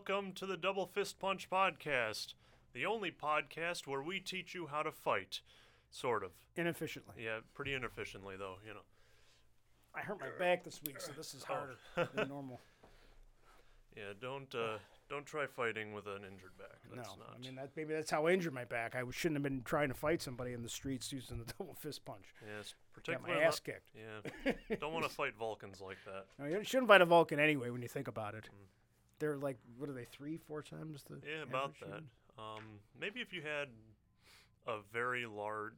Welcome to the Double Fist Punch Podcast, the only podcast where we teach you how to fight. Sort of. inefficiently. Yeah, pretty inefficiently, though, you know. I hurt my back this week, so this is harder than normal. Yeah, don't uh, don't try fighting with an injured back. no, not. I mean that maybe that's how I injured my back. I shouldn't have been trying to fight somebody in the streets using the double fist punch. yes, Got my ass kicked. Yeah, don't want to fight Vulcans like that. No, you shouldn't fight a Vulcan anyway. When you think about it, they're like what are they three, four times the Yeah, about that. Um, maybe if you had a very large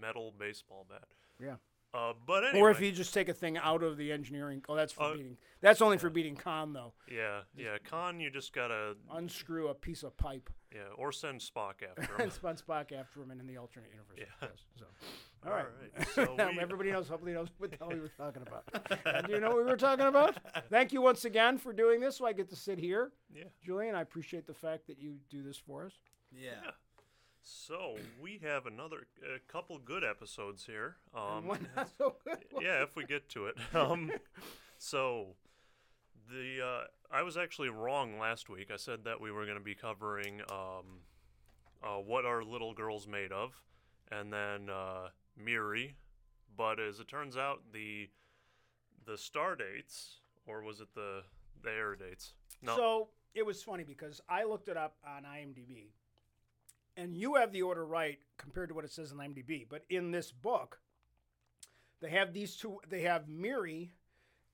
metal baseball bat. Yeah. Uh, but anyway. Or if you just take a thing out of the engineering. Oh, that's for Uh, beating. That's only for beating Khan though. Yeah, yeah. Khan, you just gotta Unscrew a piece of pipe yeah, or send Spock after him. and spun Spock after him and in the alternate universe. Yeah. Yes, so. All right. Alright, so Now we- Everybody knows, hopefully knows what the hell we were talking about. And do you know what we were talking about? Thank you once again for doing this so I get to sit here. Yeah. Julian, I appreciate the fact that you do this for us. Yeah. So we have another a couple good episodes here. Um, one not so good one. yeah, if we get to it. Um, so the uh, I was actually wrong last week. I said that we were going to be covering um, uh, what are little girls made of, and then uh, Miri. But as it turns out, the the star dates, or was it the the air dates? No. So it was funny because I looked it up on IMDb, and you have the order right compared to what it says on IMDb. But in this book, they have these two. They have Miri,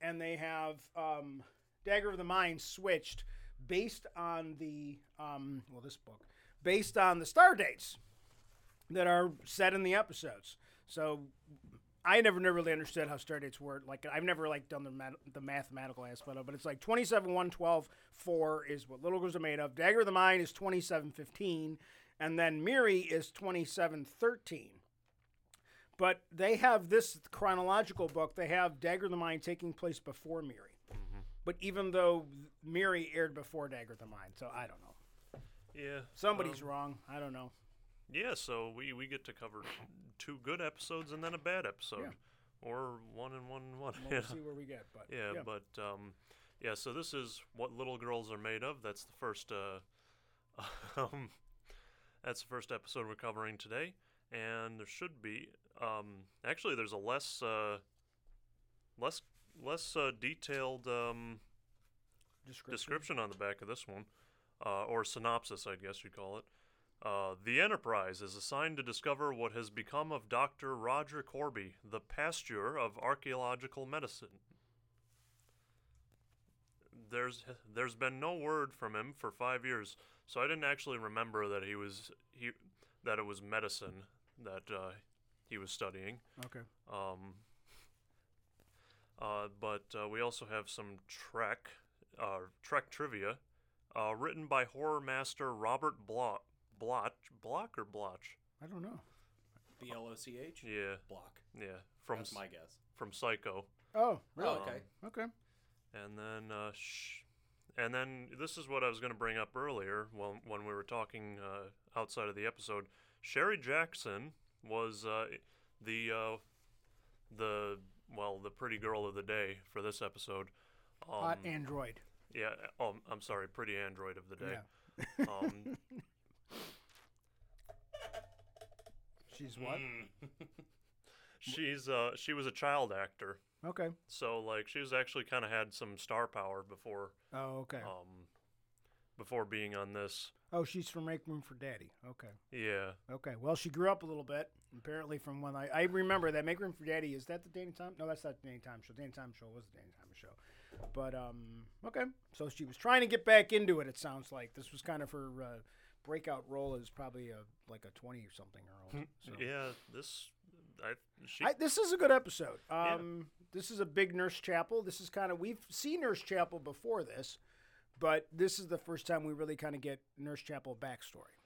and they have um, Dagger of the Mind switched based on the um, well, this book based on the star dates that are set in the episodes. So I never, never really understood how star dates work. Like I've never like done the mat- the mathematical aspect of it, but it's like 27, 1, 12, 4 is what Little Girls are made of. Dagger of the Mind is 27, 15, and then Miri is 27, 13. But they have this chronological book. They have Dagger of the Mind taking place before Miri. But even though Miri aired before Dagger of the Mind, so I don't know. yeah. Somebody's um, wrong. I don't know. Yeah, so we, we get to cover two good episodes and then a bad episode, Yeah. or one and one and one. We'll yeah. see where we get. But yeah, but um, yeah. So this is what little girls are made of. That's the first. Uh, um, that's the first episode we're covering today, and there should be. Um, actually, there's a less uh, less less uh, detailed um, description. description on the back of this one, uh, or synopsis, I guess you'd call it. Uh, the Enterprise is assigned to discover what has become of Dr. Roger Korby, the Pasteur of archaeological medicine. There's there's been no word from him for five years, so I didn't actually remember that he was he that it was medicine that uh, he was studying. Okay. Um, uh, but uh, we also have some Trek, uh, Trek trivia, uh, written by horror master Robert Bloch. Bloch, Bloch or Bloch? I don't know. B L O C H. Yeah, Block. yeah, from That's my guess. from Psycho. Oh, really? Oh, okay. okay. And then, uh, sh- and then this is what I was going to bring up earlier when when we were talking uh, outside of the episode. Sherry Jackson was uh, the uh, the well the pretty girl of the day for this episode. Um, Hot android. yeah. Oh, I'm sorry, pretty android of the day. Yeah. Um, She's what? mm. she's uh she was a child actor, Okay. so like she was actually kind of had some star power before Oh, okay. um before being on this. Oh, she's from Make Room for Daddy. Okay. Yeah. Okay. Well, she grew up a little bit. Apparently, from when I I remember that Make Room for Daddy is that the Danny Thomas? No, that's not the Danny Thomas show. Danny Thomas show was the Danny Thomas show. But um, okay. So she was trying to get back into it. It sounds like this was kind of her uh, breakout role is probably a like a twenty or something year old. So. Yeah, this I she I, this is a good episode. Yeah. Um, This is a big Nurse Chapel. This is kind of we've seen Nurse Chapel before this, but this is the first time we really kind of get Nurse Chapel backstory.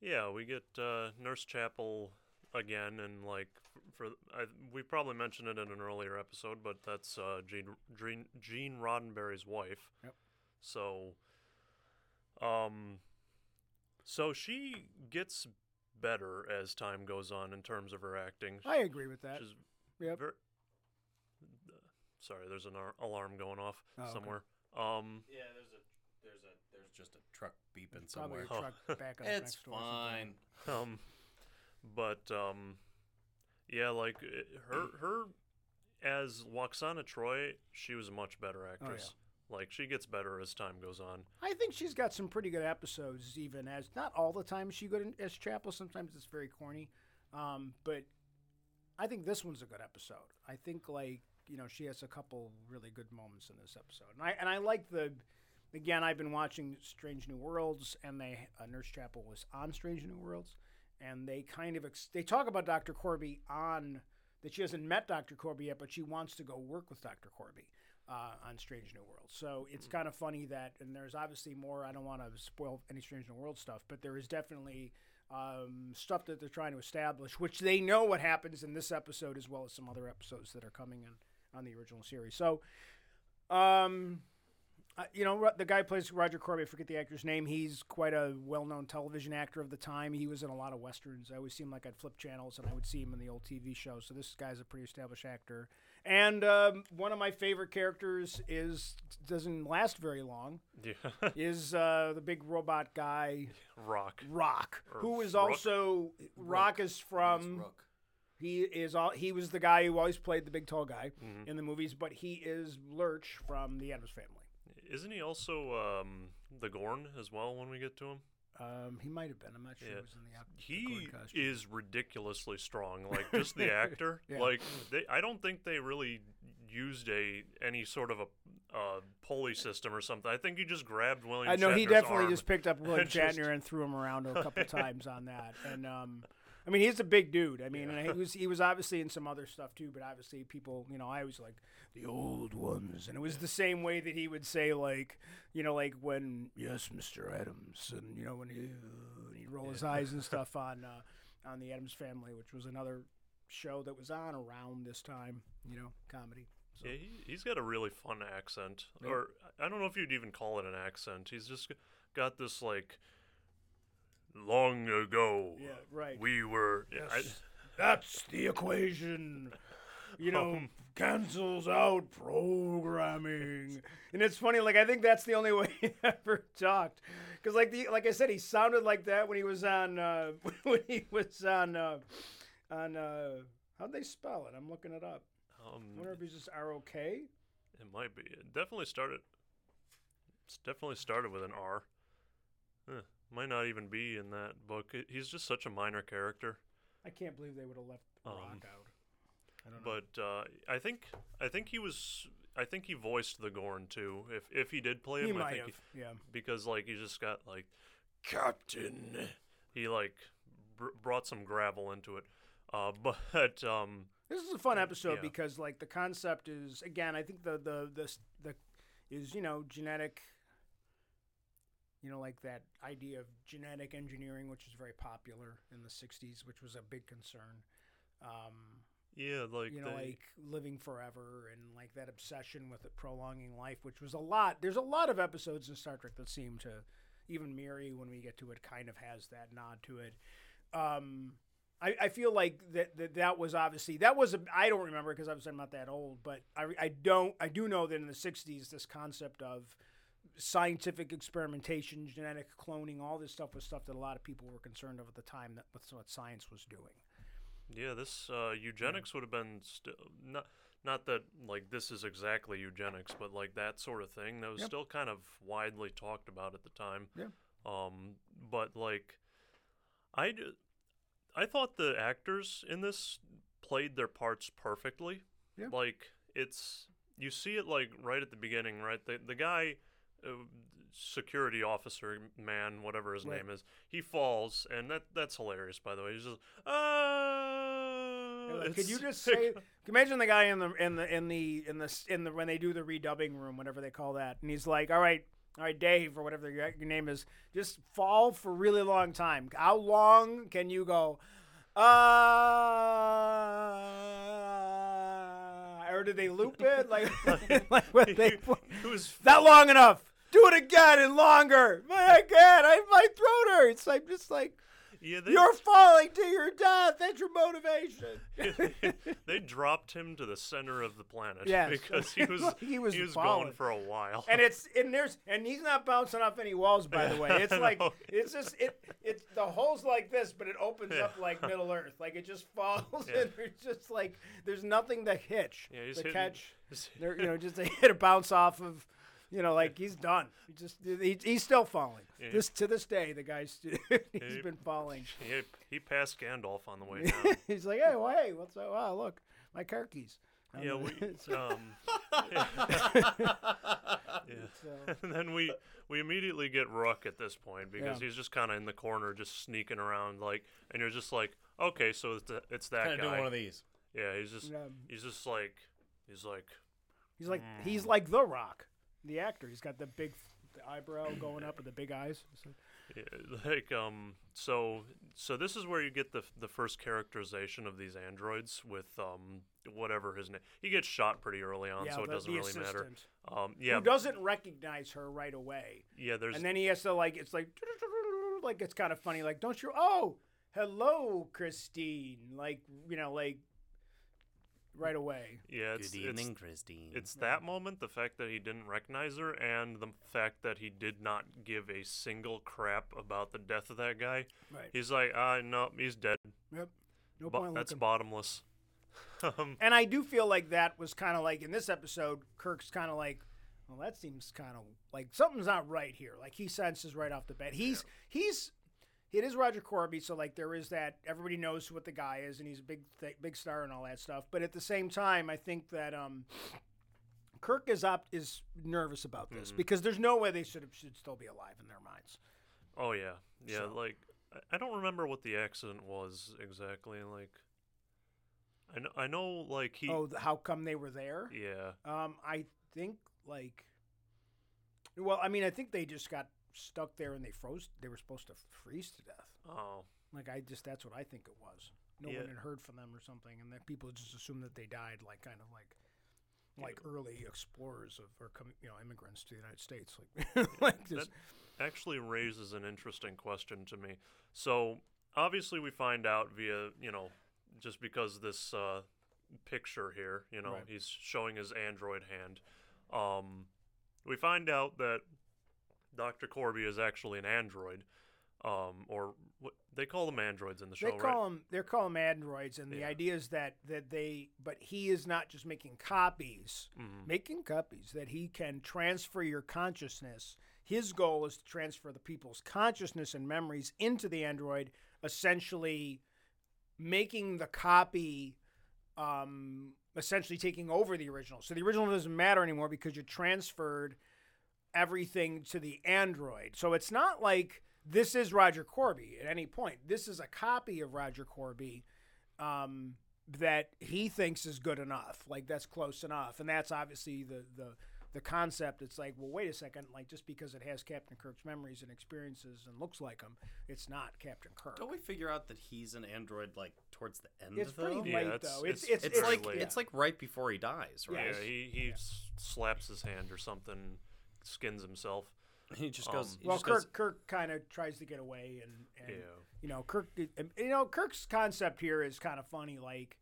Yeah, we get uh, Nurse Chapel again, and like for I, we probably mentioned it in an earlier episode, but that's uh, Gene, Gene Gene Roddenberry's wife. Yep. So, um, so she gets better as time goes on in terms of her acting. I agree with that. Which is Yep. ver- sorry, there's an ar- alarm going off Oh, okay. somewhere. Um, Yeah, there's a there's a there's just a truck beeping Probably somewhere. a Oh. truck back on the It's next door. fine. um, but um, yeah, like uh, her her as Lwaxana Troi, she was a much better actress. Like she gets better as time goes on. I think she's got some pretty good episodes, even as not all the time she good as Chapel. Sometimes it's very corny, um, but I think this one's a good episode. I think like you know she has a couple really good moments in this episode, and I and I like the. Again, I've been watching Strange New Worlds, and they uh, Nurse Chapel was on Strange New Worlds, and they kind of ex- they talk about Dr. Korby on that she hasn't met Dr. Korby yet, but she wants to go work with Dr. Korby uh, on Strange New Worlds. So it's kind of funny that, and there's obviously more. I don't want to spoil any Strange New World stuff, but there is definitely um, stuff that they're trying to establish, which they know what happens in this episode as well as some other episodes that are coming in on the original series. So, um, uh, you know, the guy plays Roger Korby. I forget the actor's name. He's quite a well-known television actor of the time. He was in a lot of westerns. I always seemed like I'd flip channels and I would see him in the old TV shows. So this guy's a pretty established actor. And um, one of my favorite characters is doesn't last very long. Yeah, Is uh, the big robot guy Rock. Rock, Or who is Ruk? also Rock is from Ruk. he is all he was the guy who always played the big tall guy Mhm. in the movies, but he is Lurch from the Addams Family. Isn't he also um, the Gorn as well when we get to him? Um, he might have been. I'm not sure. Yeah. He was in the, ap- He is ridiculously strong. Like just the actor. Yeah. Like they, I don't think they really used a any sort of a uh, pulley system or something. I think he just grabbed William. I know he definitely just picked up William just- Shatner and threw him around a couple times on that. And um, I mean, he's a big dude. I mean, Yeah. and he was he was obviously in some other stuff too. But obviously, people, you know, I was like the old ones, and it was the same way that he would say like, you know, like when yes, Mr. Addams, and you know when he and he'd roll his eyes and stuff on uh, on the Addams Family, which was another show that was on around this time. You know, comedy. So. Yeah, he, he's got a really fun accent, Yeah. or I don't know if you'd even call it an accent. He's just got this like long ago. Yeah, right. We were. I- Yes. That's the equation. You know, Um, cancels out programming. And it's funny, like I think that's the only way he ever talked. Because like the like I said, he sounded like that when he was on uh, when he was on uh, on uh, how'd they spell it? I'm looking it up. um, I wonder if he's just R O K. it might be. It definitely started. It's definitely started with an R. Huh, might not even be in that book. He's just such a minor character. I can't believe they would have left Um, Rock out. I don't know. But uh, I think I think he was. I think he voiced the Gorn too. If if he did play he him, I might think have. he- yeah. because like he just got like Captain. He like br- brought some gravel into it. Uh, but um, This is a fun episode yeah. because like the concept is again, I think the the the the is you know genetic. You know, like that idea of genetic engineering, which is very popular in the '60s, which was a big concern. Um, yeah, like you know, they, like living forever and like that obsession with it prolonging life, which was a lot. There's a lot of episodes in Star Trek that seem to, even Miri, when we get to it, kind of has that nod to it. Um, I, I feel like that, that that was obviously that was a, I don't remember because obviously I'm not that old, but I, I don't I do know that in the '60s this concept of scientific experimentation, genetic cloning, all this stuff was stuff that a lot of people were concerned of at the time. That that's what science was doing. yeah, this uh, eugenics would have been st- not not that like this is exactly eugenics, but like that sort of thing that was Yep. still kind of widely talked about at the time. Yeah. Um, but like, I d- I thought the actors in this played their parts perfectly. Yeah. Like it's you see it like right at the beginning, right? The the guy, security officer man, whatever his Right. name is, he falls, and that that's hilarious. By the way, he's just ah. Like, could you just say? Imagine the guy in the in the in the in the in the when they do the redubbing room, whatever they call that, and he's like, "All right, all right, Dave, or whatever your, your name is, just fall for a really long time. How long can you go? Uh, or did they loop it like like what they? It was Not long enough. Do it again and longer. I can't. I, my throat hurts. I'm just like, yeah, they, you're falling to your death. That's your motivation. they dropped him to the center of the planet Yes. because he was He was going falling. for a while. and it's and there's and he's not bouncing off any walls by the way it's like it's just it it's the hole's like this but it opens Yeah. up like middle earth like it just falls Yeah. and there's just like there's nothing to hitch Yeah, he's to hitting- catch he's- there you know just to hit a bounce off of you know like he's done he just he, he's still falling Yeah. this to this day the guy's he's he- been falling he, he passed Gandalf on the way down. he's like hey well hey what's up wow look my car keys I'm yeah, we um, yeah. so- and then we we immediately get Ruk at this point because Yeah. he's just kind of in the corner, just sneaking around, like, and you're just like, okay, so it's, th- it's that Kind of guy. doing one of these. yeah, he's just Um, he's just like he's like He's like Mm. he's like The Rock, the actor. He's got the big the eyebrow going up and the big eyes. So- Yeah, like um so so this is where you get the the first characterization of these androids with um whatever his name he gets shot pretty early on yeah, so it the- doesn't the really matter um yeah Who doesn't recognize her right away, yeah there's and then he has to like it's like like it's kind of funny. Like, don't you? Oh, hello, Christine. Like you know, like right away. yeah it's, Good it's Christine. it's that moment the fact that he didn't recognize her and the fact that he did not give a single crap about the death of that guy Right. he's like ah no he's dead Yep. No Bo- point that's looking. bottomless um And I do feel like that was kind of like in this episode, Kirk's kind of like, well, that seems kind of like something's not right here. Like he senses right off the bat. He's he's it is Roger Korby, so like there is that everybody knows what the guy is, and he's a big th- big star and all that stuff. But at the same time, I think that um, Kirk is up is nervous about this Mhm. because there's no way they should should still be alive in their minds. oh yeah yeah So- like I- I don't remember what the accident was exactly like I know, I know like he oh, how come they were there? yeah Um, I think like, well, I mean, I think they just got stuck there and they froze. They were supposed to freeze to death. oh Like I just that's what I think it was. No Yeah. one had heard from them or something, and that people just assumed that they died, like kind of like like early explorers of or com- you know immigrants to the United States, like like that actually raises an interesting question to me. So obviously we find out via you know just because this uh, picture here, you know, Right. he's showing his android hand. Um, we find out that Dr. Korby is actually an android, um, or what they call them androids in the show, they call right? them they call them androids, and the Yeah. idea is that that they but he is not just making copies. Mhm. making copies that he can transfer your consciousness. His goal is to transfer the people's consciousness and memories into the android, essentially making the copy um, essentially taking over the original. So the original doesn't matter anymore because you're transferred everything to the android. So it's not like this is Roger Korby at any point. This is a copy of Roger Korby um, that he thinks is good enough. Like that's close enough, and that's obviously the the the concept. It's like, well, wait a second. Like just because it has Captain Kirk's memories and experiences and looks like him, it's not Captain Kirk. Don't we figure out that he's an android like towards the end It's though? pretty Yeah, late it's- though. It's it's- it's, It's, very like late. it's like right before he dies, right? Yeah, he, he s- slaps his hand or something, skins himself. He just goes. Um, he well, just Kirk goes, Kirk kind of tries to get away, and, and Yeah. you know Kirk. and, You know Kirk's concept here is kind of funny, like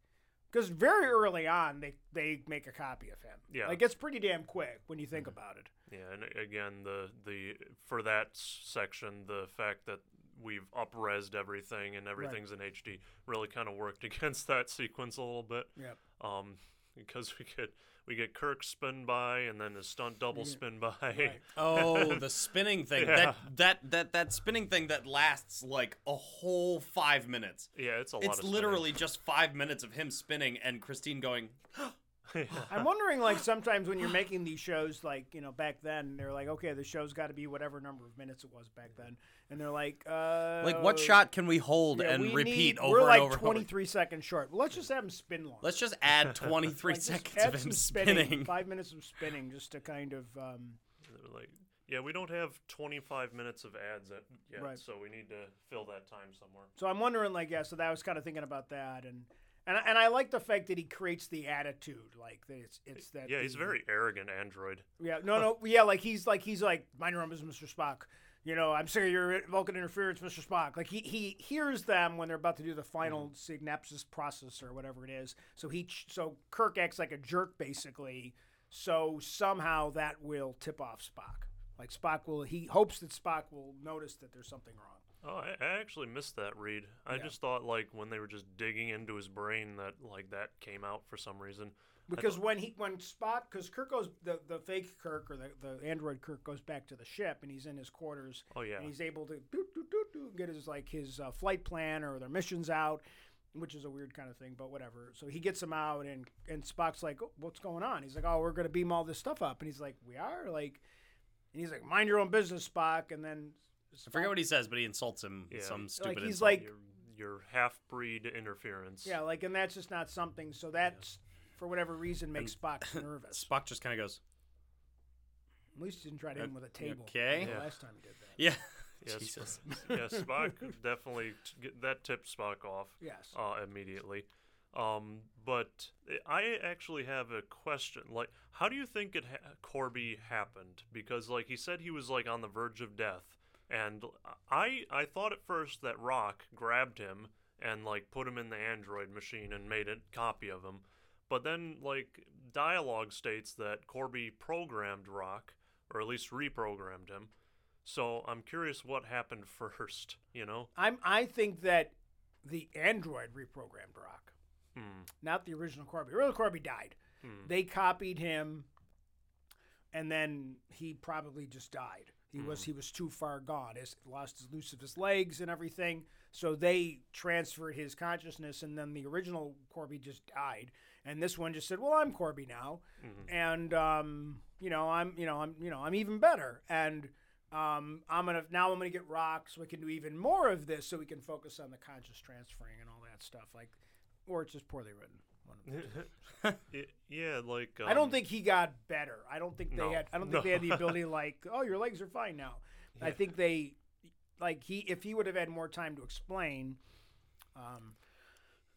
because very early on they they make a copy of him. Yeah. like it's pretty damn quick when you think about it. Yeah, and again, the the for that section, the fact that we've upresed everything and everything's in HD really kind of worked against that sequence a little bit. Yep. Um, because we get we get Kirk spin by and then his stunt double spin by. Right. Oh, the spinning thing. Yeah. That that that that spinning thing that lasts like a whole five minutes. yeah, it's a lot. It's of spinning. It's literally just five minutes of him spinning and Christine going, oh, I'm wondering, like, sometimes when you're making these shows, like, you know, back then, they're like, okay, the show's got to be whatever number of minutes it was back then, and they're like, uh, Like, what shot can we hold yeah, and we repeat need- over We're and like over? and over? 23 seconds short. Well, let's just have him spin long. Let's just add 23 Like, seconds add of him some spinning. Five minutes of spinning, just to kind of. Um, like, yeah, we don't have 25 minutes of ads yet, Right. so we need to fill that time somewhere. So I'm wondering, like, yeah. So that I was kind of thinking about that, and and I- and I like the fact that he creates the attitude, like that it's it's that. Yeah, he's the- very arrogant android. Yeah, no, no, yeah, like he's like he's like mind your own business, Mr. Spock. You know, I'm sorry you're Vulcan interference, Mr. Spock. Like he he hears them when they're about to do the final mm-hmm. synapses process or whatever it is. So he so Kirk acts like a jerk basically. So somehow that will tip off Spock. Like Spock will he hopes that Spock will notice that there's something wrong. Oh, I, I actually missed that read. I Yeah. just thought like when they were just digging into his brain that like that came out for some reason. Because thought- when he when Spock because Kirk goes the, the fake Kirk or the, the android Kirk goes back to the ship and he's in his quarters oh yeah, and he's able to do, do, do, do, get his like his uh, flight plan or their missions out, which is a weird kind of thing, but whatever. So he gets them out and and Spock's like, oh, "What's going on?" He's like, "Oh, we're gonna beam all this stuff up," and he's like, "We are like," and he's like, "Mind your own business, Spock," and then I forget what he says, but he insults him with Yeah. some stupid he's insult. like- your, your half breed interference. yeah, like, and that's just not something. So that's for whatever reason makes Spock nervous. Spock just kind of goes, At least he didn't try to hit him with a table. okay. The Yeah. last time he did that. yeah. Yes. Jesus. yeah, Spock definitely t- get, that tipped Spock off Yes. uh, immediately. Um, but I actually have a question. Like, how do you think it ha- Korby happened? Because like he said, he was like on the verge of death, and I I thought at first that Rock grabbed him and like put him in the android machine and made a copy of him. But then like dialogue states that Korby programmed Rock, or at least reprogrammed him. So I'm curious what happened first. You know? I'm. I think that the android reprogrammed Rock. Hmm. not the original Korby. The original Korby died. Hmm. They copied him, and then he probably just died. He was he was too far gone. His lost his use of his legs and everything. So they transferred his consciousness, and then the original Korby just died. And this one just said, "Well, I'm Korby now, Mhm. and um, you know, I'm you know, I'm you know, I'm even better, and um, I'm gonna now I'm gonna get rocks. so we can do even more of this, so we can focus on the conscious transferring and all that stuff. Like, or it's just poorly written. One of. Yeah, like I don't um, think he got better. I don't think they no, had. I don't think they had the ability like, oh, your legs are fine now. I think they, like he, if he would have had more time to explain, um,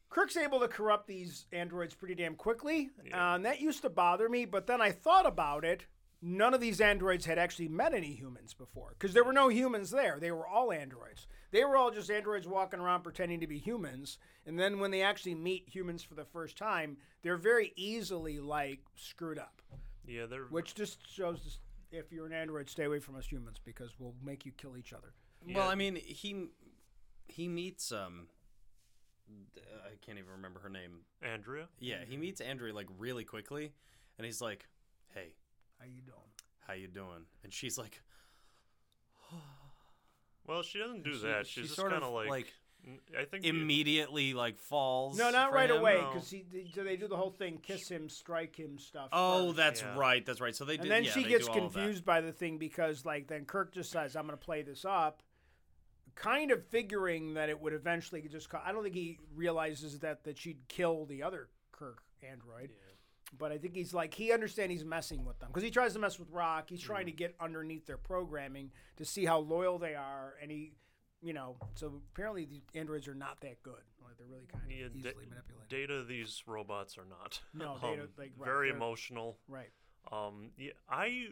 Kirk's able to corrupt these androids pretty damn quickly, Yeah. uh, and that used to bother me. But then I thought about it. None of these androids had actually met any humans before, because there were no humans there. They were all androids. They were all just androids walking around pretending to be humans. And then when they actually meet humans for the first time, they're very easily like screwed up. Yeah, they're Which just shows this, if you're an android, stay away from us humans because we'll make you kill each other. Well, I mean, he he meets um I can't even remember her name. Andrea. Yeah, he meets Andrea like really quickly and he's like, "Hey, How you doing? how you doing?" And she's like Well, she doesn't do she- that. she She's just sort kind of, of like, like, n- I think you- immediately like falls. No, not for right him. away No. because he. they- So they do the whole thing, kiss him, strike him, stuff. Oh, first. that's Yeah. right. That's right. So they do and then yeah, she they gets do all of that. confused by the thing because like then Kirk just says, "I'm going to play this up," kind of figuring that it would eventually just. Co- I don't think he realizes that that she'd kill the other Kirk android. But I think he's like he understands he's messing with them because he tries to mess with Rock. He's trying Mm. to get underneath their programming to see how loyal they are, and he, you know, so apparently the androids are not that good. Like they're really kind of Yeah, da- easily manipulated. Data, these robots are not. No, Data, Um, like, right, very emotional. right. Um, yeah, I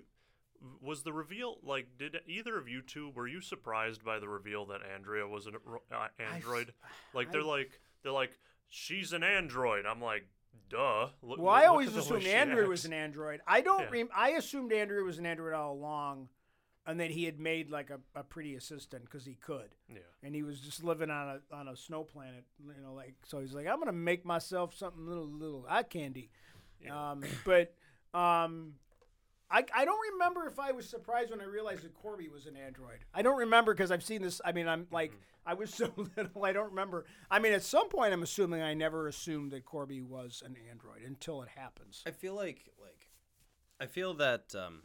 was the reveal. Like, did either of you two were you surprised by the reveal that Andrea was an uh, android? like, they're I- like they're like she's an android. I'm like, duh. Look, Well, I always at the way assumed Andrew was an android. I don't. Yeah. Rem- I assumed Andrew was an android all along, and that he had made like a, a pretty assistant because he could, Yeah. and he was just living on a on a snow planet. You know, like so he's like, I'm gonna make myself something little little eye candy. Yeah. Um, but um, I, I don't remember if I was surprised when I realized that Korby was an android. I don't remember because I've seen this. I mean, I'm like, I was so little, I don't remember. I mean, at some point, I'm assuming I never assumed that Korby was an android until it happens. I feel like like I feel that um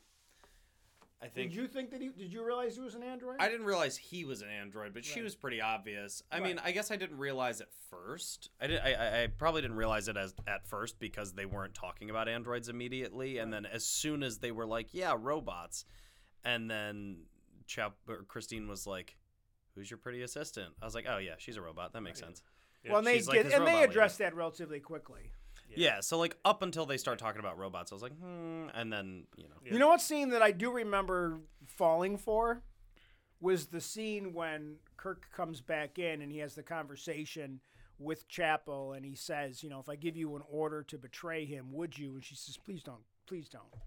I think Did you think that he? Did you realize he was an android? I didn't realize he was an android, but she was pretty obvious. I mean, I guess I didn't realize it first. I did. I, I, probably didn't realize it as at first because they weren't talking about androids immediately, and then as soon as they were like, "Yeah, robots," and then Chap or Christine was like, "Who's your pretty assistant?" I was like, "Oh yeah, she's a robot. That makes sense." well, and they she's like and they lady. addressed that relatively quickly. Yeah. so like up until they start talking about robots, I was like, hmm, and then you know, You know what scene that I do remember falling for was the scene when Kirk comes back in and he has the conversation with Chapel and he says, you know, if I give you an order to betray him, would you? And she says, please don't, please don't. Gi-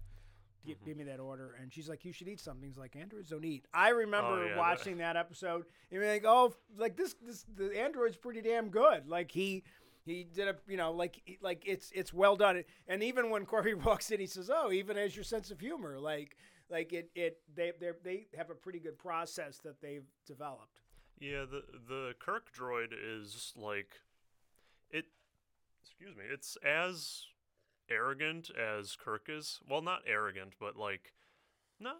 Mm-hmm. Give me that order, and she's like, "You should eat something." He's like, "Androids don't eat." I remember Oh, yeah, that- watching that, episode and being like, "Oh, like this, this, the android's pretty damn good." Like he, he did a, you know, like, like it's it's well done. And even when Korby walks in, he says, "Oh, even has your sense of humor." Like, like it, it, they, they, they have a pretty good process that they've developed. Yeah, the the Kirk droid is like it excuse me, it's as arrogant as Kirk is. Well, not arrogant, but like not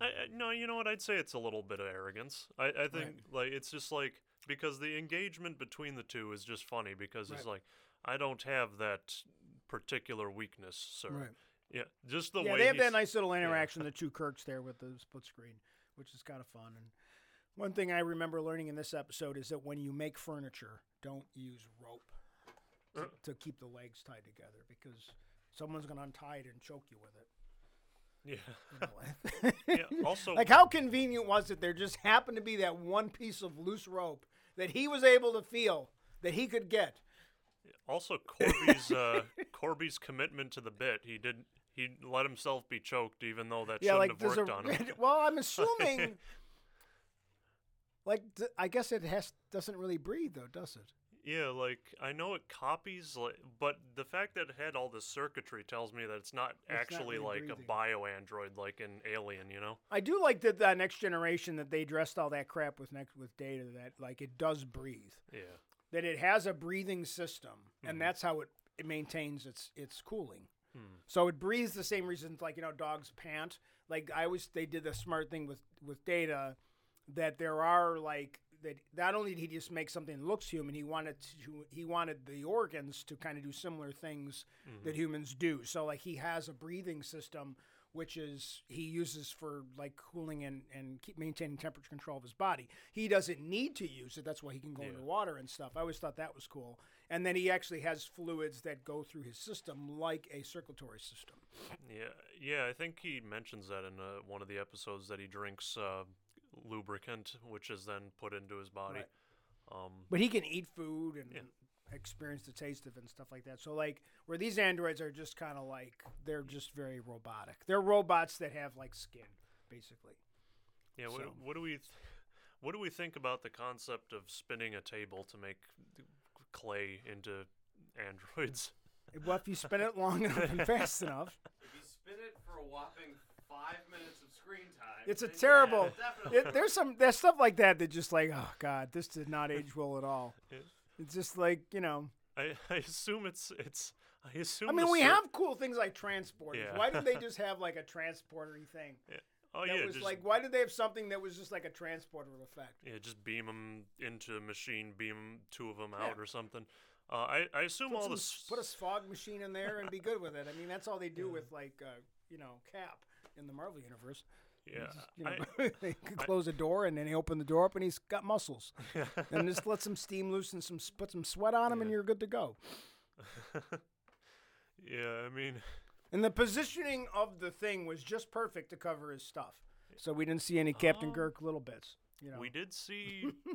I, I no, you know what? I'd say it's a little bit of arrogance. I I think like it's just like because the engagement between the two is just funny because it's like I don't have that particular weakness, sir. Yeah, just the yeah, way they have that nice little interaction, the two Kirks there with the split screen, which is kind of fun. And one thing I remember learning in this episode is that when you make furniture, don't use rope to, Uh. to keep the legs tied together because someone's going to untie it and choke you with it. Yeah. Yeah, also- like how convenient was it? There just happened to be that one piece of loose rope that he was able to feel that he could get. Also, Korby's uh, Korby's commitment to the bit. He did. He let himself be choked, even though that yeah, shouldn't like have worked a on him. well, I'm assuming. like I guess it has doesn't really breathe though, does it? Yeah, like I know it copies, like, but the fact that it had all this circuitry tells me that it's not not actually really like breathing. a bio android, like an alien. You know? I do like that the next generation that they dressed all that crap with next with data that like it does breathe. Yeah. That it has a breathing system Mm-hmm. and that's how it, it maintains its its cooling. Hmm. So it breathes the same reasons like you know dogs pant. Like I always they did the smart thing with with data that there are like that not only did he just make something that looks human, he wanted to he wanted the organs to kind of do similar things that humans do. So like he has a breathing system which is he uses for like cooling and and keep maintaining temperature control of his body. He doesn't need to use it. That's why he can go Yeah. underwater and stuff. I always thought that was cool. And then he actually has fluids that go through his system like a circulatory system. Yeah. Yeah. I think he mentions that in uh, one of the episodes that he drinks uh, lubricant, which is then put into his body. Right. Um, But he can eat food and Yeah. experience the taste of it and stuff like that. So like where these androids are just kind of like they're just very robotic. They're robots that have like skin basically. Yeah, what, So- what do we th- what do we think about the concept of spinning a table to make clay into androids? Well, if you spin it long enough and fast enough, If you spin it for a whopping five minutes of screen time, it's a then yeah, terrible. definitely. it, there's some there's stuff like that that just like oh god, this did not age well at all. Yeah. It's just like you know. I, I assume it's it's I assume I mean, we cir- have cool things like transporters. Yeah. Why did they just have like a transportery thing? oh that yeah was just like why did they have something that was just like a transporter effect? yeah just beam them into a machine beam two of them Yeah. out or something. Uh, I I assume Put, all some, the s- s- put a fog machine in there and be good with it. I mean, that's all they do with like uh, you know Cap in the Marvel universe. yeah You know, I, they could close a door and then he open the door up and he's got muscles. yeah. and just let some steam loose and some put some sweat on him and you're good to go. yeah I mean And the positioning of the thing was just perfect to cover his stuff. So we didn't see any Captain Oh. Kirk little bits. You know. we did see uh,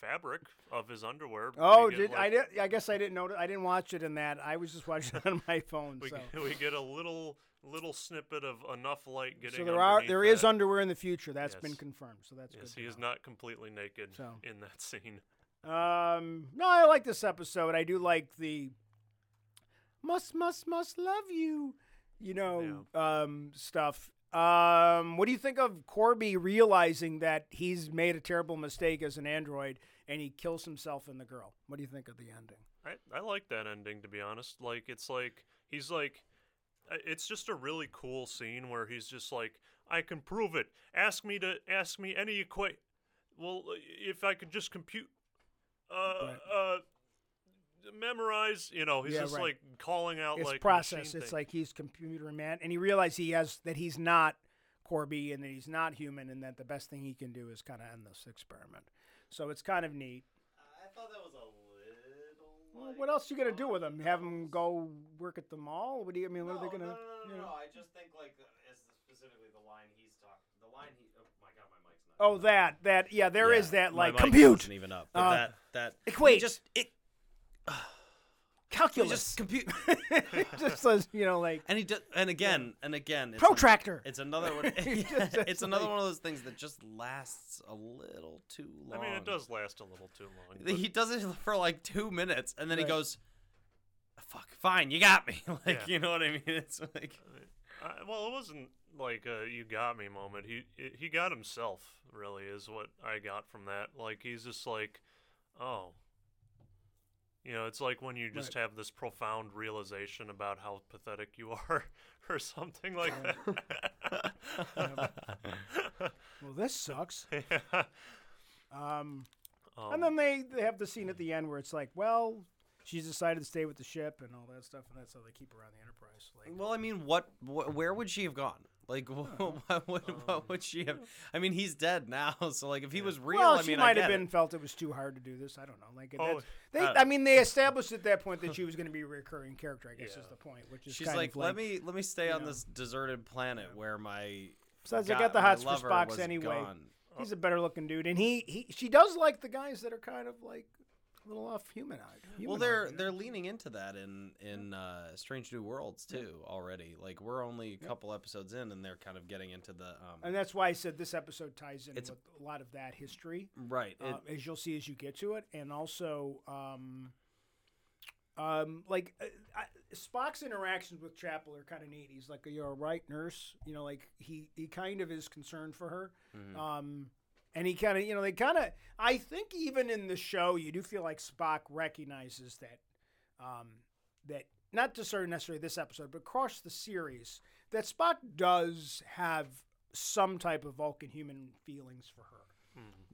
fabric of his underwear. Oh, did I did? I guess I didn't notice. I didn't watch it in that. I was just watching it on my phone. We, so, we get a little little snippet of enough light getting. so there are there is that. underwear in the future. That's been confirmed. So that's Yes, he is know. not completely naked So. in that scene. Um, no, I like this episode. I do like the must, must, must love you. you know, um, stuff. Um, what do you think of Korby realizing that he's made a terrible mistake as an android and he kills himself and the girl? What do you think of the ending? I, I like that ending to be honest. Like it's like he's like it's just a really cool scene where he's just like I can prove it. Ask me to ask me any equate. Well, uh, if I could just compute uh uh memorize, you know, he's Yeah, just right. like calling out It's like process. It's thing. like he's computer man, and he realized he has that he's not Korby and that he's not human, and that the best thing he can do is kind of end this experiment. So it's kind of neat. I thought that was a little. Well, what else you gonna do with them? Have them go work at the mall? What do you I mean? What are they gonna? No, no, no, you know? no. I just think like it's specifically the line he's talking. The line he. Oh my god, my mic's not. Oh, that that yeah, there is that my like mic compute, wasn't even up. But Uh, that that equate. just it he calculus. just compute. It just says you know like and he does. And again, and again, it's protractor. It's another one. He it's it's another like- one of those things that just lasts a little too long. I mean, it does last a little too long. but- He does it for like two minutes, and then Right. he goes, "Fuck, fine, you got me." like, Yeah. you know what I mean? It's like, I, well, it wasn't like a "you got me" moment. He he got himself. Really, is what I got from that. Like he's just like, oh, you know, it's like when you just have this profound realization about how pathetic you are, or something like that. well, this sucks. yeah. Um, Um, and then they they have the scene at the end where it's like, well, she's decided to stay with the ship and all that stuff, and that's how they keep her on the Enterprise. Like, well, I mean, what, wh- where would she have gone? Like, what, would, what would she have? I mean, he's dead now, so like, if he was real, well, I she mean, might I have been it. felt it was too hard to do this. I don't know. Like, Oh, that's, they, uh, I mean, they established at that point that she was going to be a recurring character. I guess is the point, which is She's kind like, of let me let me stay on know. this deserted planet where my Besides, I got the my hots for Spock anyway. gone. He's a better looking dude, and he, he she does like the guys that are kind of like a little off humanoid. Well, they're they're leaning into that in in uh, Strange New Worlds too already. Like we're only a couple episodes in, and they're kind of getting into the um, and that's why I said this episode ties in with a lot of that history. right. it- as you'll see as you get to it, and also, um, um, like uh, I, Spock's interactions with Chapel are kind of neat. He's like, "You're a right nurse," you know, like he he kind of is concerned for her, Mhm. um, and he kind of, you know, they kind of. I think even in the show, you do feel like Spock recognizes that, um, that not sort necessarily this episode, but across the series, that Spock does have some type of Vulcan human feelings for her.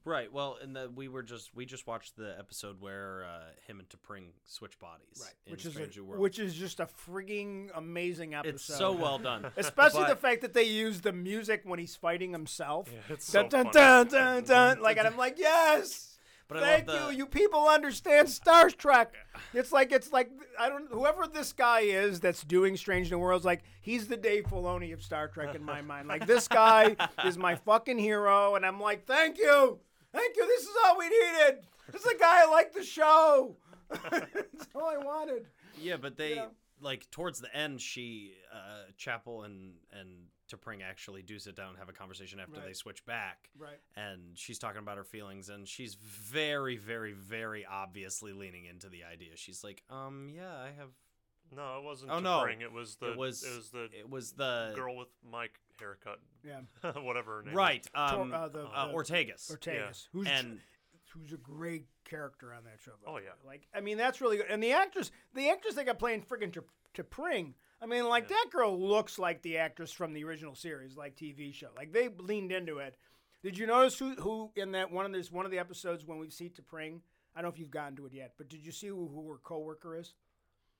Right. Well, and the, we were just we just watched the episode where uh, him and T'Pring switch bodies, in which is a, which is just a frigging amazing episode. it's so well done. especially the fact that they use the music when he's fighting himself. Yeah, it's dun, so dun, funny. dun, dun, dun. Like, and I'm like, yes. But Thank the, you. You people understand Star Trek. It's like it's like I don't whoever this guy is that's doing Strange New Worlds. Like he's the Dave Filoni of Star Trek in my mind. Like this guy is my fucking hero, and I'm like, thank you, thank you. This is all we needed. This is a guy I like the show. That's all I wanted. Yeah, but they Yeah. like towards the end, she uh, Chapel and and T'Pring actually do sit down and have a conversation after Right. they switch back. Right. and she's talking about her feelings and she's very very very obviously leaning into the idea she's like um yeah i have No, it wasn't. Oh, no. It was the. it was It was the it was the girl with Mike haircut. Yeah. Whatever her name. is. right Tor- um uh, the- uh, the- ortegas Ortegas, who's and who's a great character on that show. by Oh, yeah. like I mean that's really good. And the actress, the actress they got playing friggin' to, T'Pring. I mean, like that girl looks like the actress from the original series, like TV show. Like they leaned into it. Did you notice who who in that one of this one of the episodes when we see T'Pring? I don't know if you've gotten to it yet, but did you see who, who her coworker is?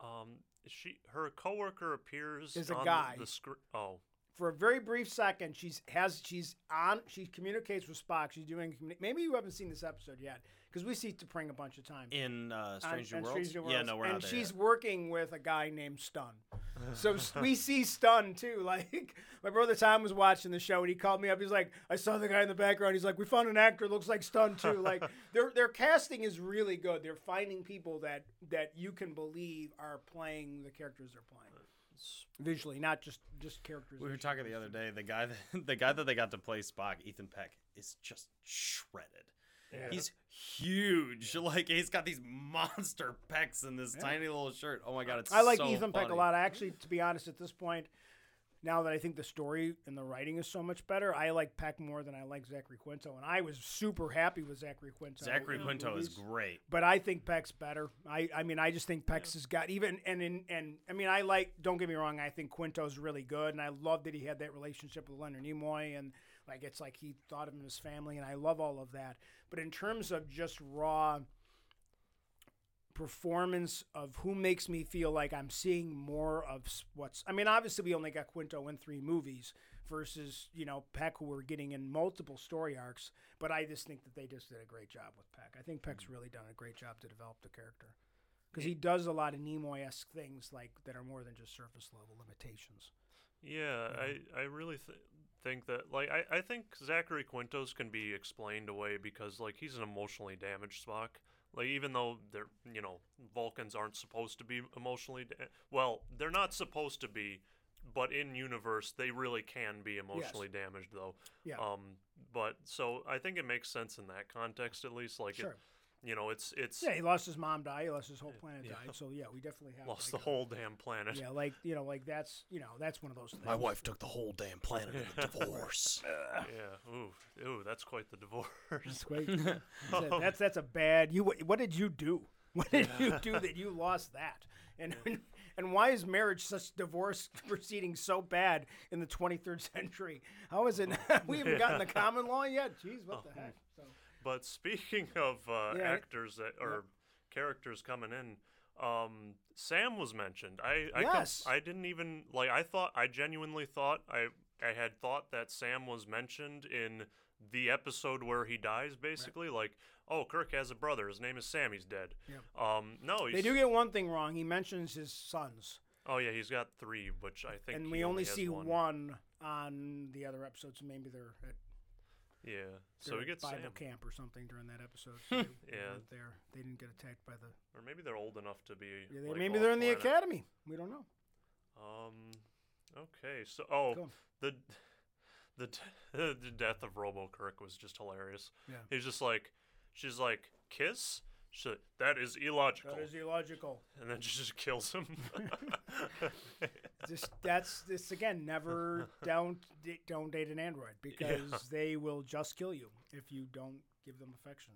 Um, she her coworker appears Is a on guy. The, the screen. Oh, For a very brief second, she's has she's on. She communicates with Spock. She's doing. Maybe you haven't seen this episode yet because we see T'Pring a bunch of times. in uh, on- new worlds Strange yeah no we're and not there she's yet. working with a guy named Stonn. So we see Stonn too. Like my brother Tom was watching the show and he called me up. He's like, "I saw the guy in the background." He's like, "We found an actor looks like Stonn too." Like their their casting is really good. They're finding people that that you can believe are playing the characters they're playing visually, not just just characters. we were talking the other day the guy that, the guy that they got to play spock ethan peck is just shredded yeah. He's huge. Like he's got these monster pecs in this tiny little shirt. Oh my god, it's I like so Ethan Peck a funny. lot. Actually, to be honest, at this point, now that I think the story and the writing is so much better, I like Peck more than I like Zachary Quinto, and I was super happy with Zachary Quinto. Zachary in the Quinto is great. But I think Peck's better. I, I mean, I just think Peck's has got even and in and I mean, I like. Don't get me wrong. I think Quinto's really good, and I love that he had that relationship with Leonard Nimoy, and like it's like he thought of him as family, and I love all of that. But in terms of just raw performance of who makes me feel like I'm seeing more of what's. I mean, obviously we only got Quinto in three movies versus you know Peck, who we're getting in multiple story arcs. But I just think that they just did a great job with Peck. I think Peck's mm. really done a great job to develop the character because he does a lot of Nimoy esque things like that are more than just surface level limitations. Yeah, I, I really th- think that like I, I think Zachary Quinto's can be explained away because like he's an emotionally damaged Spock. Like even though they're you know Vulcans aren't supposed to be emotionally da- well they're not supposed to be, but in universe they really can be emotionally damaged though. Yeah. Um. But so I think it makes sense in that context at least. Like Sure. it, you know it's it's Yeah, he lost his mom, died. He lost his whole planet, died. So yeah, we definitely have lost like the a- whole damn planet. Yeah, like you know, like that's you know that's one of those things. My wife took the whole damn planet in a divorce. Yeah. Ooh. Ooh. That's quite the divorce. That's great. That's, that's that's a bad. You what, what did you do? What did you do that you lost that? And and why is marriage such divorce proceedings so bad in the 23rd century? How is it? Oh. we haven't gotten the common law yet. Jeez, what the oh. heck? But speaking of uh, Yeah, actors that or characters coming in, um, Sam was mentioned. I I, com- Yes. I didn't even like. I thought I genuinely thought I I had thought that Sam was mentioned in the episode where he dies. Basically, like oh, Kirk has a brother. His name is Sam. He's dead. Yep. Um, no, he's, they do get one thing wrong. He mentions his sons, Oh yeah, he's got three, which I think. and we only has see one. one. on the other episodes. Maybe they're at Yeah. So we get Bible Sam, camp or something during that episode. So they, Yeah. weren't there. They didn't get attacked by the. or maybe they're old enough to be. Yeah, they, like, maybe they're in the academy. We don't know. Um. Okay. So, oh, the the d- the death of Robo Kirk was just hilarious. Yeah. He's just like, she's like, kiss. She, that is illogical. That is illogical. and then she just kills him. Just that's this again. Never don't don't date an android because they will just kill you if you don't give them affection.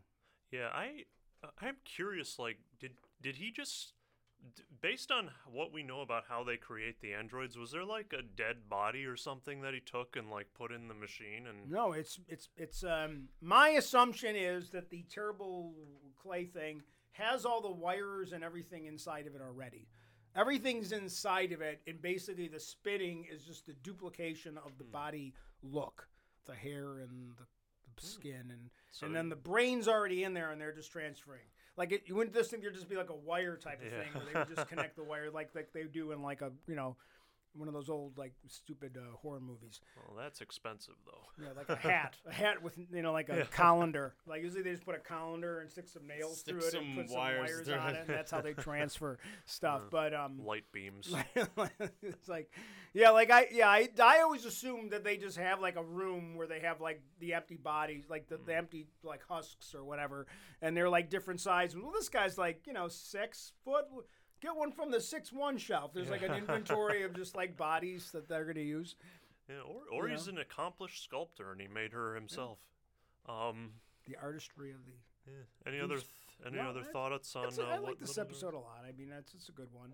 yeah, I uh, I'm curious. Like, did did he just based on what we know about how they create the androids, was there like a dead body or something that he took and like put in the machine and No, it's it's it's um my assumption is that the terrible clay thing has all the wires and everything inside of it already. Everything's inside of it and basically the spitting is just the duplication of the hmm. body look, the hair and the, the skin and So and then the brain's already in there and they're just transferring. Like it, you wouldn't just think there'd just be like a wire type of Yeah. thing where they would just connect the wire like like they do in like a you know one of those old like stupid uh, horror movies. well, that's expensive though. Yeah, like a hat, a hat with you know like a Yeah. colander. Like usually they just put a colander and stick some nails Stick through it some and put some wires wires on it. it. And that's how they transfer stuff. But um, Light beams. it's like yeah, like I yeah I, I always assumed that they just have like a room where they have like the empty bodies, like the, Mm. the empty like husks or whatever, and they're like different sizes. Well, this guy's like you know six foot. Get one from the six one shelf. There's like an inventory of just like bodies that they're gonna use. Yeah, or or You he's an accomplished sculptor and he made her himself. Um, The artistry of the yeah. Any other th- any No, other thoughts on? Uh, I what like this episode a lot. I mean, that's it's a good one.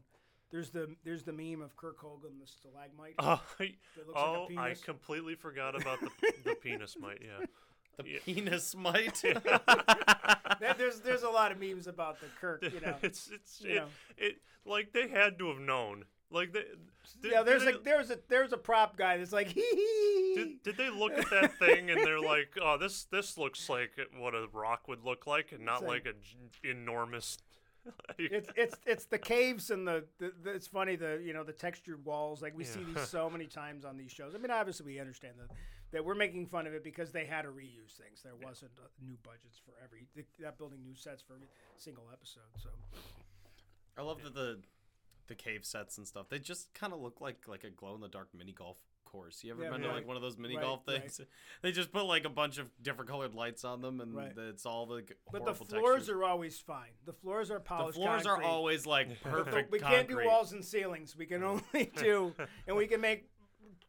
There's the there's the meme of Kirk Hogan, the stalagmite. Oh, looks oh, like I completely forgot about the the penis mite. Yeah. The Yeah. penis mite. That- there's there's a lot of memes about the Kirk. You know, it's it's you it, know. it like they had to have known. Like they. Did, yeah. There's did a there's a there's a prop guy that's like hee hee. did, did they look at that thing and they're like, oh, this this looks like what a rock would look like, and not like- like a g- enormous. It's it's it's the caves and the, the, the it's funny the you know the textured walls like we see these so many times on these shows. I mean obviously we understand that that we're making fun of it because they had to reuse things. There wasn't uh, new budgets for every th- that building new sets for every single episode. So I love that the the cave sets and stuff. They just kind of look like like a glow in the dark mini golf course. You ever Yeah, been to right. like one of those mini Right, golf things? They just put like a bunch of different colored lights on them, and Right. it's all the g- But the floors textures. are always fine. The floors are polished, the polished. floors are concrete. always like But the- perfect. we can't do concrete. walls and ceilings. We can only do, and we can make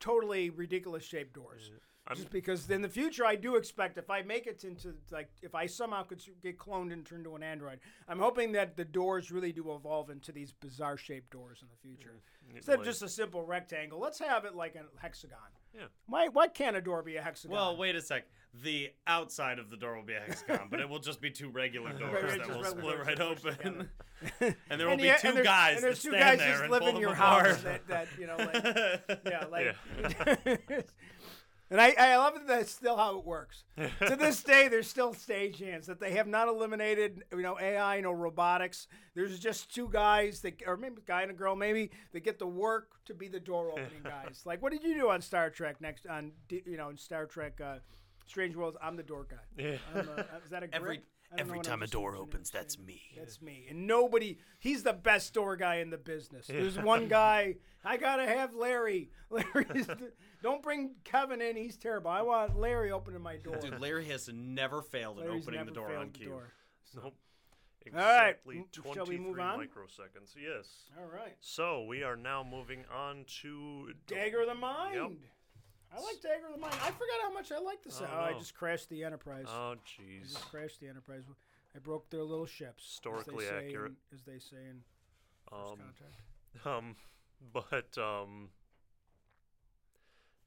totally ridiculous shaped doors. I'm- Just because in the future, I do expect if I make it into like if I somehow could get cloned and turned into an android, I'm hoping that the doors really do evolve into these bizarre shaped doors in the future. Instead of just a simple rectangle, let's have it like a hexagon. Yeah. Why why can't a door be a hexagon? Well, wait a sec. The outside of the door will be a hexagon, but it will just be two regular doors right, that will split right open. and there will And be yeah, two and guys and there's that two stand guys there just and live pull in them your apart. house that, that you know like yeah like and I, I love that that's still how it works. To this day there's still stagehands that they have not eliminated you know ai no robotics. There's just two guys that or maybe a guy and a girl maybe that get the work to be the door opening guys. Like what did you do on star trek next on you know in star trek uh, strange worlds? I'm the door guy. Yeah. I'm a, is that a Every grip? I don't know every time a door opens, that's me. that's me. And nobody, he's the best door guy in the business. There's one guy, I got to have Larry. Larry's the, don't bring Kevin in, he's terrible. I want Larry opening my door. Dude, Larry has never failed at Larry's opening the door on cue. door. Nope. All right, Exactly m- shall 23 we move on? microseconds. Yes. All right. So we are now moving on to Dagger the Mind. Yep. I like Dagger of the Mind. I forgot how much I like this. Oh, Oh, I just crashed the Enterprise. Oh jeez. I just crashed the Enterprise. I broke their little ships. Historically as accurate. In, as they say in First Um, Contact. um, but um,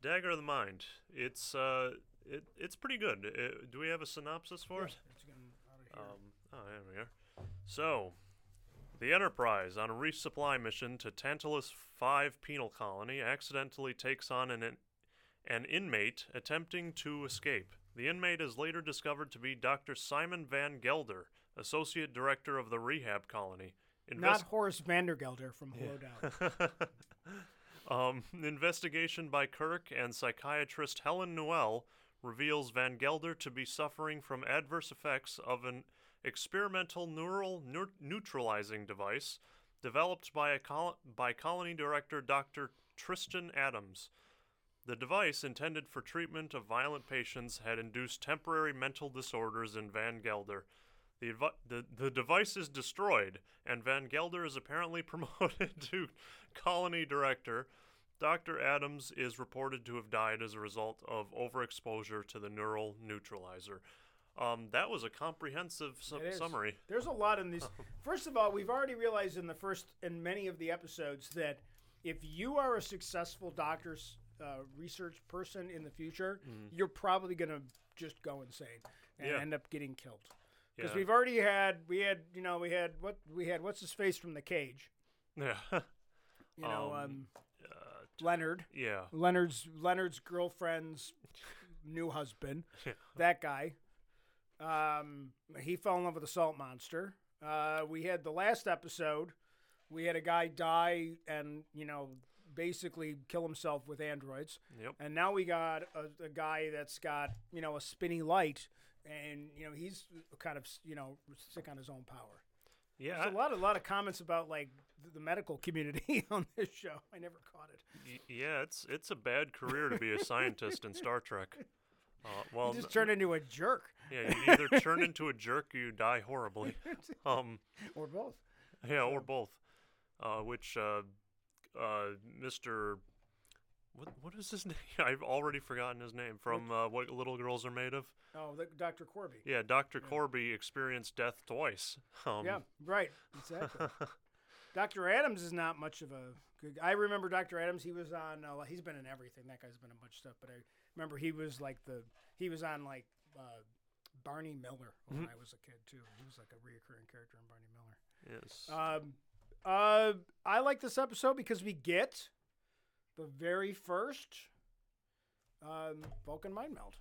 Dagger of the Mind. It's uh, it it's pretty good. Uh, do we have a synopsis for Yeah, it? it's getting out of here. Um, oh, there we are. So, the Enterprise, on a resupply mission to Tantalus 5 penal colony, accidentally takes on an, an inmate attempting to escape. The inmate is later discovered to be Dr. Simon Van Gelder, Associate Director of the rehab colony. Not Horace Vandergelder from Hello Dolly. um, investigation by Kirk and psychiatrist Helen Noel reveals Van Gelder to be suffering from adverse effects of an experimental neural neur- neutralizing device developed by a col- by colony director Dr. Tristan Adams. The device, intended for treatment of violent patients, had induced temporary mental disorders in Van Gelder. The, advi- the, the device is destroyed, and Van Gelder is apparently promoted to colony director. Dr. Adams is reported to have died as a result of overexposure to the neural neutralizer. Um, that was a comprehensive su- summary. There's a lot in these. First of all, we've already realized in the first in many of the episodes that if you are a successful doctor's uh, research person in the future, you're probably going to just go insane and Mm-hmm. Yeah. end up getting killed. Because Yeah. we've already had we had you know we had what we had what's his face from the cage Yeah. you know Um, um, uh, Leonard yeah. Leonard's Leonard's girlfriend's new husband Yeah. that guy. Um, he fell in love with a salt monster. Uh, we had the last episode. We had a guy die and you know basically kill himself with androids, Yep. and now we got a, a guy that's got you know a spinny light, and you know he's kind of you know sick on his own power. Yeah. There's a lot, a lot of comments about like th- the medical community on this show. I never caught it. yeah, it's it's a bad career to be a scientist in Star Trek. Uh, well, You just turn into a jerk, yeah, you either turn into a jerk or you die horribly. Um, or both. yeah, or both. Uh, which uh, uh, Mr. What what is his name? I've already forgotten his name from uh, what little girls are made of. Oh, the, Dr. Korby. Yeah, Doctor Korby experienced death twice. Um, Yeah, right. Exactly. Dr. Adams is not much of a good. I remember Dr. Adams. He was on. Uh, he's been in everything. That guy's been in a bunch of stuff. But I remember he was like the. He was on like uh, Barney Miller when Mhm. I was a kid too. He was like a reoccurring character in Barney Miller. yes. Um, uh, I like this episode because we get the very first um, Vulcan mind meld.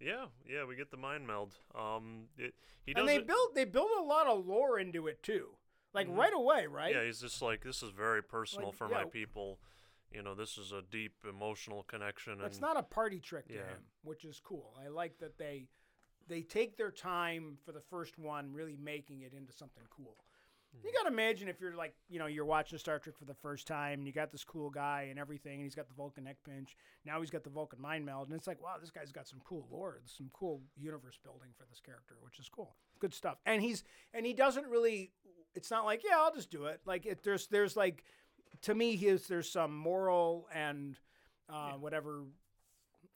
yeah, yeah, we get the mind meld. Um, it, he and they it- built they built a lot of lore into it too, like Mhm. right away, right? Yeah, he's just like this is very personal Like, for yeah. my people. You know, this is a deep emotional connection. It's not a party trick to Yeah. him, which is cool. I like that they they take their time for the first one, really making it into something cool. You got to imagine if you're like, you know, you're watching Star Trek for the first time, and you got this cool guy and everything, and he's got the Vulcan neck pinch. Now he's got the Vulcan mind meld, and it's like, wow, this guy's got some cool lore, some cool universe building for this character, which is cool. Good stuff. And he's and he doesn't really. It's not like, yeah, I'll just do it. Like it, there's there's like, to me, his there's some moral and uh, whatever,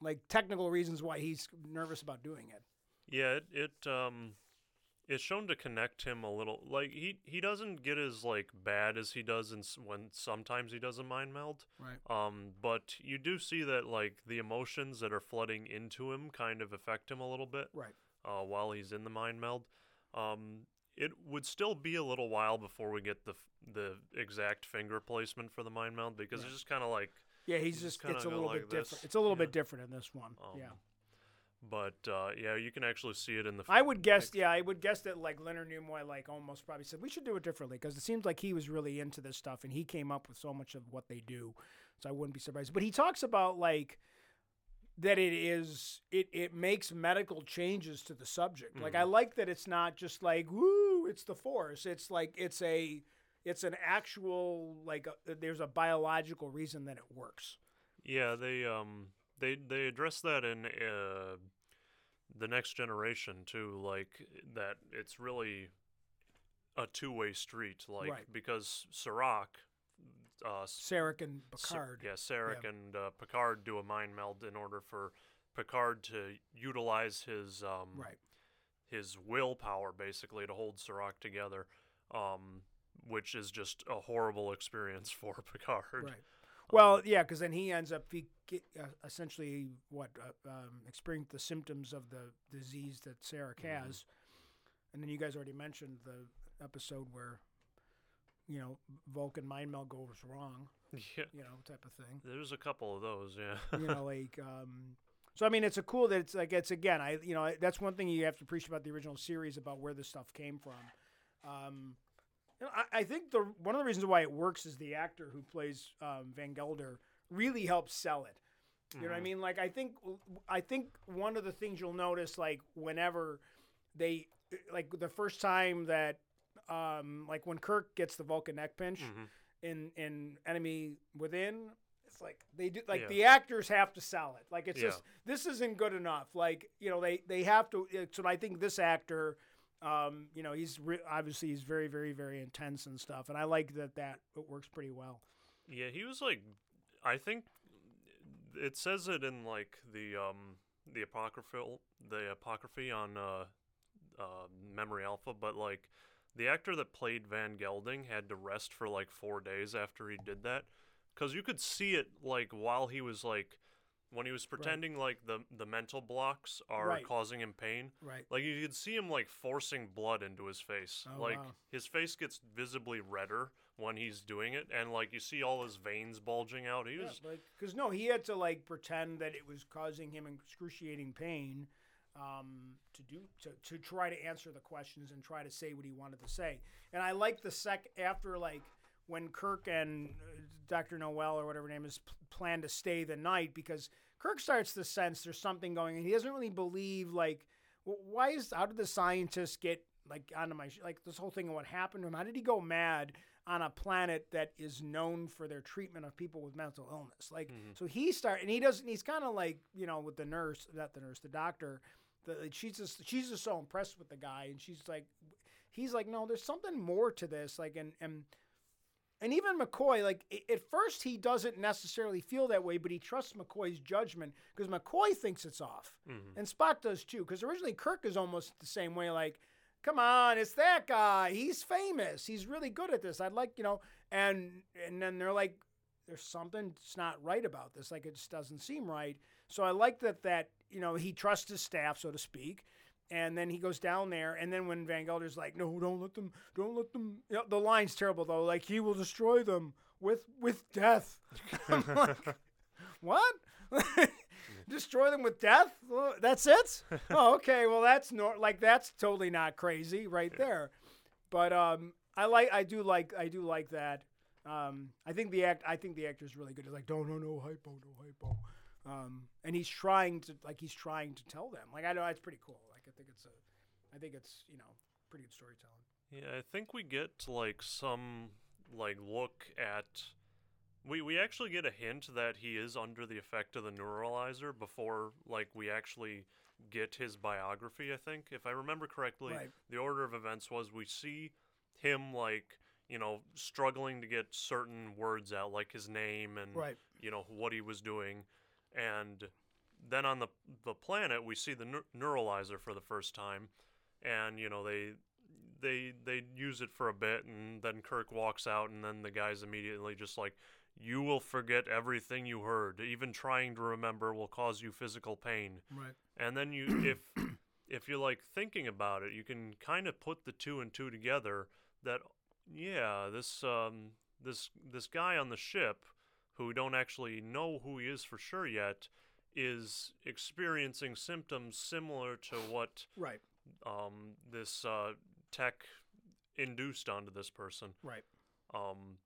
like technical reasons why he's nervous about doing it. Yeah, it, it um it's shown to connect him a little. Like he he doesn't get as like bad as he does in, when sometimes he does a mind meld. Right. Um, but you do see that like the emotions that are flooding into him kind of affect him a little bit. Right. Uh, while he's in the mind meld. Um, it would still be a little while before we get the the exact finger placement for the mind meld because Right. it's just kind of like Yeah, he's You just just it's a little like bit different. this, It's a little yeah. bit different in this one. um, yeah. But uh, yeah, you can actually see it in the. f- I would guess, yeah, I would guess that like Leonard Nimoy like almost probably said we should do it differently because it seems like he was really into this stuff and he came up with so much of what they do, so I wouldn't be surprised. But he talks about like that it is it it makes medical changes to the subject. Like I like that it's not just like woo, it's the force. It's like it's a it's an actual like a, there's a biological reason that it works. Yeah, they um they they address that in uh, the next generation too, like that it's really a two way street, like Right. because Sarek, uh, Sarek and Picard. yeah, Sarek and uh, Picard do a mind meld in order for Picard to utilize his um Right. his willpower basically to hold Sarek together, um, which is just a horrible experience for Picard. Right. Well, yeah, because then he ends up he, get, uh, essentially what uh, um, experiencing the symptoms of the disease that Sarek Mm-hmm. has, and then you guys already mentioned the episode where, you know, Vulcan mind meld goes wrong, Yeah, you know, type of thing. there's a couple of those. Yeah. you know, like um, so. I mean, it's a cool that it's like it's again. I you know that's one thing you have to appreciate about the original series about where this stuff came from. Um, you know, I, I think the one of the reasons why it works is the actor who plays um, Van Gelder really helps sell it. You know what I Mhm. mean? Like I think I think one of the things you'll notice, like whenever they like the first time that um, like when Kirk gets the Vulcan neck pinch Mhm. in in Enemy Within, it's like they do like Yeah. the actors have to sell it. Like it's Yeah. just this isn't good enough. Like you know they they have to. So I think this actor. Um, you know, he's re- obviously he's very, very, very intense and stuff, and I like that. That it works pretty well. Yeah, he was like, I think it says it in like the um the apocryphal the apocryphy on uh, uh Memory Alpha, but like the actor that played Van Gelding had to rest for like four days after he did that, because you could see it like while he was like when he was pretending like the the mental blocks are Right. causing him pain. Right. Like you could see him like forcing blood into his face. Oh, like wow. his face gets visibly redder when he's doing it, and like you see all his veins bulging out. He was because no, he had to like pretend that it was causing him excruciating pain um, to do to, to try to answer the questions and try to say what he wanted to say. And I like the sec after like when Kirk and uh, Dr. Noel or whatever name is p- plan to stay the night because Kirk starts to sense there's something going and he doesn't really believe like why is how did the scientists get like onto my like this whole thing and what happened to him how did he go mad on a planet that is known for their treatment of people with mental illness. Like mm-hmm. so he start and he doesn't he's kind of like you know with the nurse not the nurse the doctor the, she's just she's just so impressed with the guy and she's like he's like no there's something more to this like and and and even McCoy, like at first, he doesn't necessarily feel that way, but he trusts McCoy's judgment because McCoy thinks it's off, mm-hmm. and Spock does too. Because originally Kirk is almost the same way, like, "Come on, it's that guy. He's famous. He's really good at this. I'd like, you know." And and then they're like, "There's something that's not right about this. Like, it just doesn't seem right." So I like that that you know he trusts his staff, so to speak. And then he goes down there, and then when Van Gelder's like, "No, don't let them, don't let them." You know, the line's terrible though. Like he will destroy them with with death. Like, what? destroy them with death? That's it? Oh, okay. Well, that's nor like that's totally not crazy right there. But um, I like, I do like, I do like that. Um, I think the act, I think the actor is really good. He's like, no, no, no hypo, no hypo. Um, and he's trying to like he's trying to tell them. Like I know it's pretty cool. Like I think it's a, I think it's you know pretty good storytelling. Yeah, I think we get like some like look at we we actually get a hint that he is under the effect of the neuralizer before like we actually get his biography, I think. If I remember correctly, Right. the order of events was we see him like you know, struggling to get certain words out, like his name and Right. you know what he was doing, and then on the the planet we see the neur- neuralizer for the first time, and you know they they they use it for a bit, and then Kirk walks out, and then the guy's immediately just like. You will forget everything you heard. Even trying to remember will cause you physical pain. Right. And then you, if if you're like thinking about it, you can kind of put the two and two together. That yeah, this um this this guy on the ship, who we don't actually know who he is for sure yet, is experiencing symptoms similar to what Right. um this uh, tech induced onto this person. Right. Um,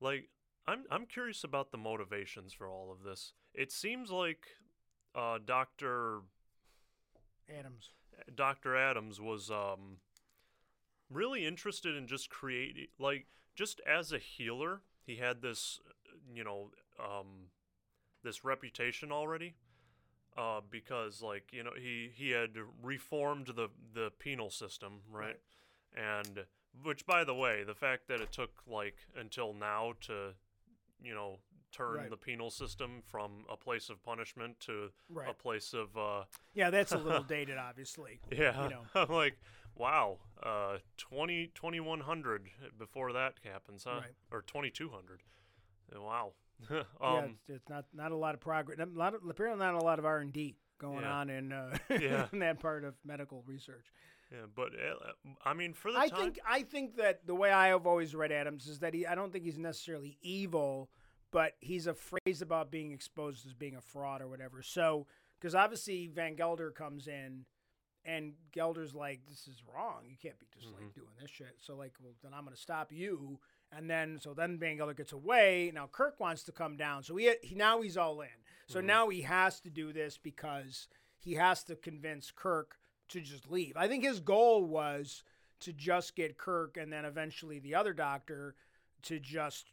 like I'm I'm curious about the motivations for all of this. It seems like uh, Doctor Adams. Dr. Adams was um, really interested in just creating, like, just as a healer, he had this, you know, um, this reputation already. Uh, because like you know he he had reformed the the penal system right? and which by the way the fact that it took like until now to you know turn Right. the penal system from a place of punishment to a place of uh, Yeah, that's a little dated, obviously. yeah. You know. I'm like, wow, uh, 20, 2100 before that happens, huh? Right. Or 2200. Uh, Wow. um, yeah, it's, it's not not a lot of progress. A lot of, apparently not a lot of R and D going Yeah. on in uh, Yeah. in that part of medical research. Yeah, but uh, I mean, for the I time, think I think that the way I have always read Adams is that he I don't think he's necessarily evil, but he's afraid about being exposed as being a fraud or whatever. So because obviously Van Gelder comes in, and Gelder's like, "This is wrong. You can't be just Mm-hmm. like doing this shit." So like, well, then I'm gonna stop you. And then so then Van Gelder gets away. Now Kirk wants to come down. So he, he now he's all in. So now he has to do this because he has to convince Kirk to just leave. I think his goal was to just get Kirk and then eventually the other doctor to just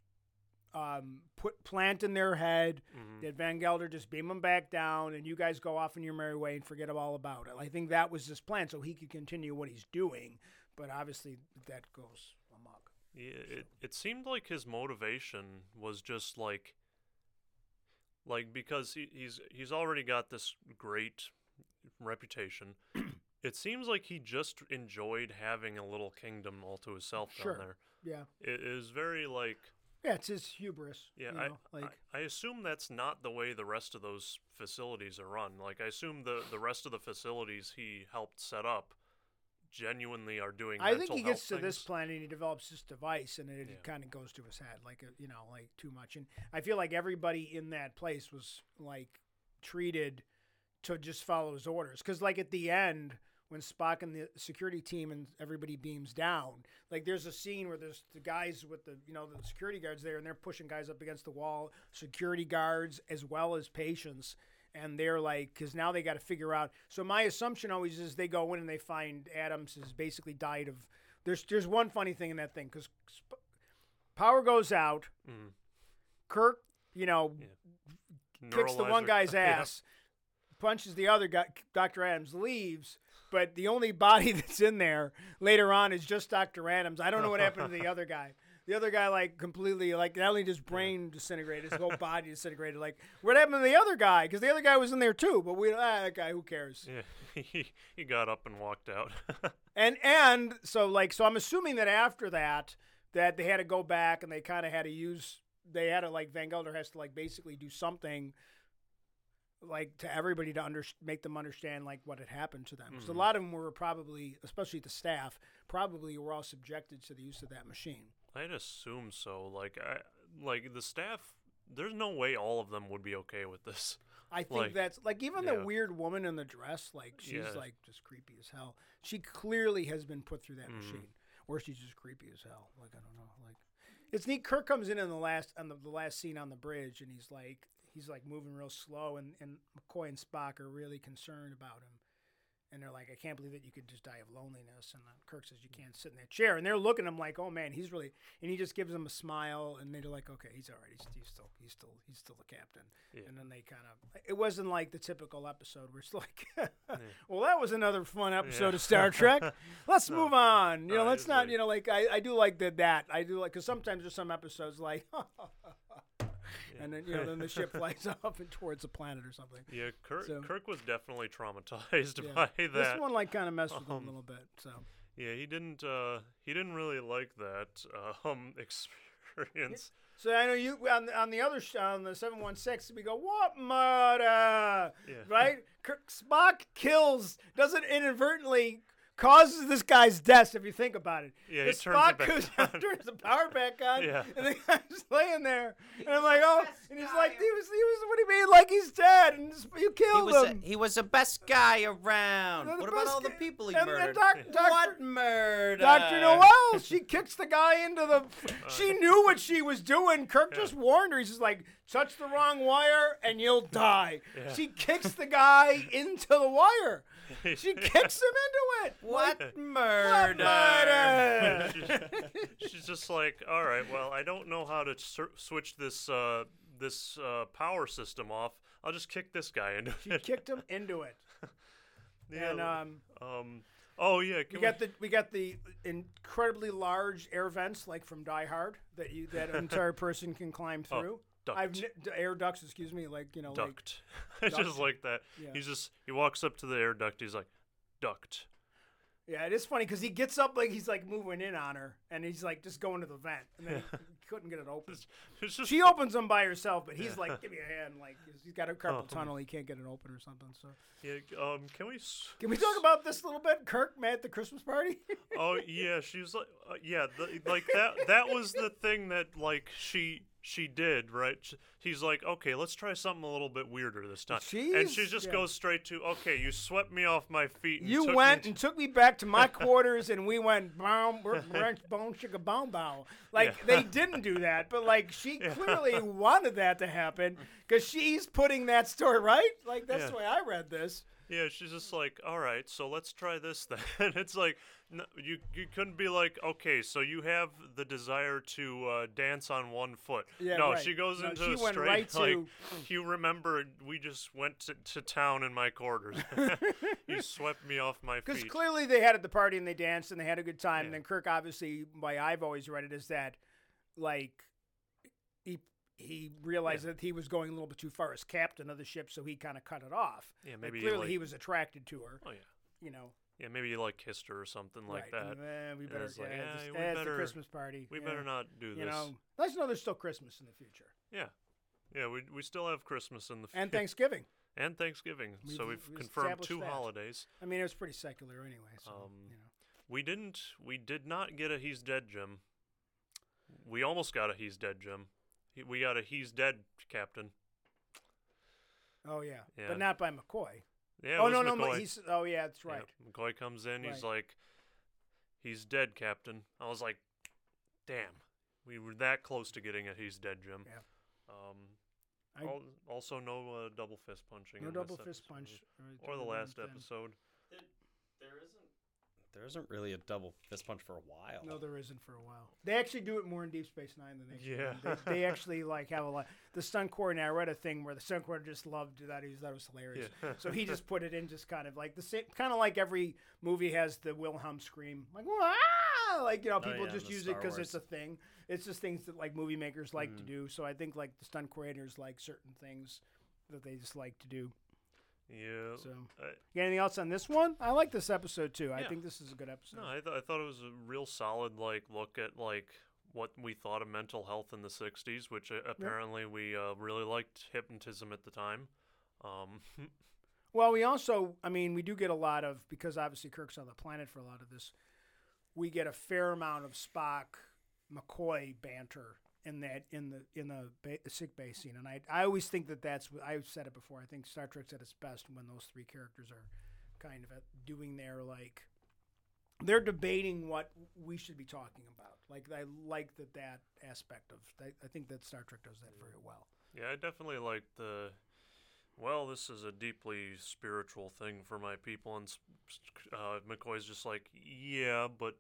um, put plant in their head Mhm. that Van Gelder just beam them back down and you guys go off in your merry way and forget all about it. I think that was his plan so he could continue what he's doing. But obviously that goes amok. yeah, it, it seemed like his motivation was just like, like because he, he's he's already got this great reputation. It seems like he just enjoyed having a little kingdom all to himself Sure. down there. Yeah. It is very like Yeah, it's his hubris. Yeah, you I, like I I assume that's not the way the rest of those facilities are run. Like I assume the the rest of the facilities he helped set up genuinely are doing. I think he gets to health this planet and he develops this device and it Yeah. kind of goes to his head like uh, you know like too much and I feel like everybody in that place was like treated to just follow his orders cuz like at the end when Spock and the security team and everybody beams down like there's a scene where there's the guys with the you know the security guards there and they're pushing guys up against the wall security guards as well as patients and they're like because now they got to figure out so my assumption always is they go in and they find adams has basically died of there's there's one funny thing in that thing because power goes out Mhm. kirk you know kicks the one guy's Yeah. ass punches the other guy dr adams leaves but the only body that's in there later on is just dr adams. I don't know what happened to the other guy. The other guy like completely like not only just brain disintegrated his whole body disintegrated. Like what happened to the other guy? Because the other guy was in there too but we ah, that guy who cares? Yeah, he he got up and walked out. and and so like so i'm assuming that after that that they had to go back and they kind of had to use they had to like van gelder has to like basically do something like to everybody to under, make them understand like what had happened to them so a lot of them were probably especially the staff probably were all subjected to the use of that machine I'd assume so. Like I like the staff. There's no way all of them would be okay with this. I think Like, that's like even yeah. the weird woman in the dress, like she's Yeah. like just creepy as hell. She clearly has been put through that Mhm. machine, or she's just creepy as hell. Like I don't know. Like it's neat. Kirk comes in in the last on the, the last scene on the bridge, and he's like he's like moving real slow, and and McCoy and Spock are really concerned about him, And they're like, I can't believe that you could just die of loneliness. And uh, Kirk says, You can't sit in that chair. And they're looking at him like, Oh man, he's really. And he just gives them a smile. And they're like, Okay, he's all right. He's, he's still, he's still, he's still the captain. Yeah. And then they kind of. It wasn't like the typical episode where it's like, Well, that was another fun episode Yeah. of Star Trek. Let's No. move on. You know, No, let's not. like- You know, like I, I do like the that. I do like because sometimes there's some episodes like. And then you know, then the ship flies off and towards the planet or something. Yeah, Kirk, So- Kirk was definitely traumatized Yeah. by that. This one like kind of messed with him um, a little bit. So Yeah, he didn't. Uh, he didn't really like that um, experience. so I know you on the- on the other sh- on the seven one six we go what murder Yeah. right? Kirk, Spock kills doesn't inadvertently causes this guy's death if you think about it. Yeah, he The turns Spock goes on. turns the power back on, Yeah. and the guy's laying there, and I'm like, oh, and he's like, he was, he was, what do you mean, like he's dead, and just- you He killed was, a, him. he was the best guy around. The What about all the people he and- and murdered? Doc- Doctor- what murder? Dr. Noel, she kicks the guy into the. She knew what she was doing. Kirk Yeah. just warned her. He's just like, touch the wrong wire and you'll die. Yeah. She kicks the guy into the wire. She kicks him into it. What Like, murder? murder? she's, she's just like, all right, well, I don't know how to sur- switch this uh, this uh, power system off. I'll just kick this guy into She it. She kicked him into it. Yeah, And um, um, oh yeah, we can got the we got the incredibly large air vents like from Die Hard that you that an entire person can climb Oh, through. Duct. I've n- air ducts, excuse me, like you know, like duct. I duct. just like that. Yeah. He's just he walks up to the air duct. He's like, duct. Yeah, it is funny because he gets up like he's like moving in on her, and he's like just going to the vent, and then he couldn't get it open. It's just She opens them by herself, but he's like, "Give me a hand!" Like he's got a carpal Oh. tunnel, he can't get it open or something. So, yeah, um, can we? s- can we talk about this a little bit? Kirk met at the Christmas party. Oh yeah, she's like, uh, yeah, the, like that. That was the thing that like she she did right. Sh- He's like, okay, let's try something a little bit weirder this time. and she just yeah. goes straight to, okay, you swept me off my feet. And you took went me and took me back to my quarters, and we went boom, we're bone, bone, chicka, bone, bow. Like Yeah. they didn't do that, but like she Yeah. clearly wanted that to happen because she's putting that story right. Like that's Yeah. the way I read this. Yeah, she's just like, all right, so let's try this then. it's like, no, you you couldn't be like, okay, so you have the desire to uh, dance on one foot. Yeah, no, right. she goes No, into she straight right like, to- you remember we just went to, to town in my quarters. you swept me off my feet. Because clearly they had at the party and they danced and they had a good time. Yeah. And then Kirk, obviously, why I've always read it is that, like, he realized that he was going a little bit too far as captain of the ship, so he kind of cut it off. yeah, But maybe clearly like, he was attracted to her. Oh yeah, You know, yeah, maybe you like kissed her or something like right. that. Eh, we better, it's like, yeah, yeah, just, we eh, it's the Christmas party. We yeah. better not do this. You know, let's know there's still Christmas in the future Yeah, yeah, we we still have Christmas in the and Thanksgiving. and Thanksgiving. so We've- we've we've confirmed two that. holidays. I mean, it was pretty secular anyway. So Um, you know, We didn't. We did not get a he's dead Jim. We almost got a he's dead Jim. He, we got a he's dead captain. oh yeah, yeah. but not by McCoy. Yeah. oh was no, no, McCoy. he's oh yeah, that's Yeah, right. McCoy comes in. He's Right. like, he's dead, Captain. I was like, damn. We were that close to getting a he's dead Jim. Yeah. Um. I- al- also, no uh, double fist punching. No in this double fist episode. punch. right, Or the last thin. episode. There isn't. There isn't really a double fist punch for a while. No, there isn't for a while. They actually do it more in Deep Space Nine than they actually Yeah. They, they actually like have a lot. The stunt coordinator. I read a thing where the stunt coordinator just loved that. He thought it was hilarious. Yeah. So he just put it in, just kind of like the same, kind of like every movie has the Wilhelm scream, like "Wah!" like you know Oh, people yeah, just use Star it because it's a thing. It's just things that like movie makers like to Mm. do. So I think like the stunt coordinators like certain things that they just like to do. Yeah. So, I- got anything else on this one? I like this episode too. I think this is a good episode. No, I, th- I thought it was a real solid like look at like what we thought of mental health in the '60s, which uh, apparently we uh, really liked hypnotism at the time. Um, Well, we also, I mean, we do get a lot of because obviously Kirk's on the planet for a lot of this. We get a fair amount of Spock, McCoy banter in that in the in the ba- sick bay scene, and I I always think that that's I've said it before. I think Star Trek's at its best when those three characters are kind of doing their like they're debating what we should be talking about. Like I like that that aspect of I, I think that Star Trek does that very well. yeah, I definitely like the well, this is a deeply spiritual thing for my people, and uh, McCoy's just like, yeah, but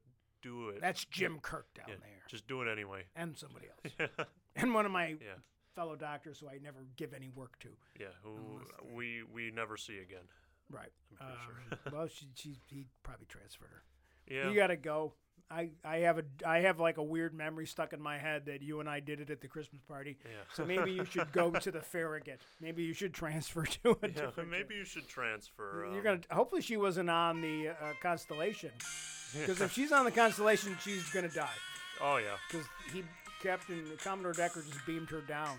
do it. That's Jim Kirk down yeah, there, just do it anyway. and somebody else, and one of my yeah, fellow doctors who I never give any work to. yeah. Who they- we we never see again. Right. I'm pretty sure. Um, well, she, she he probably transferred her. Yeah. You gotta go. I, I have a I have like a weird memory stuck in my head that you and I did it at the Christmas party. yeah. So maybe you should go to the Farragut. Maybe you should transfer to a yeah, maybe you should transfer. You're um, gonna. Hopefully, she wasn't on the uh, Constellation. Because if she's on the Constellation, she's gonna die. Oh yeah. Because he, Captain Commodore Decker, just beamed her down.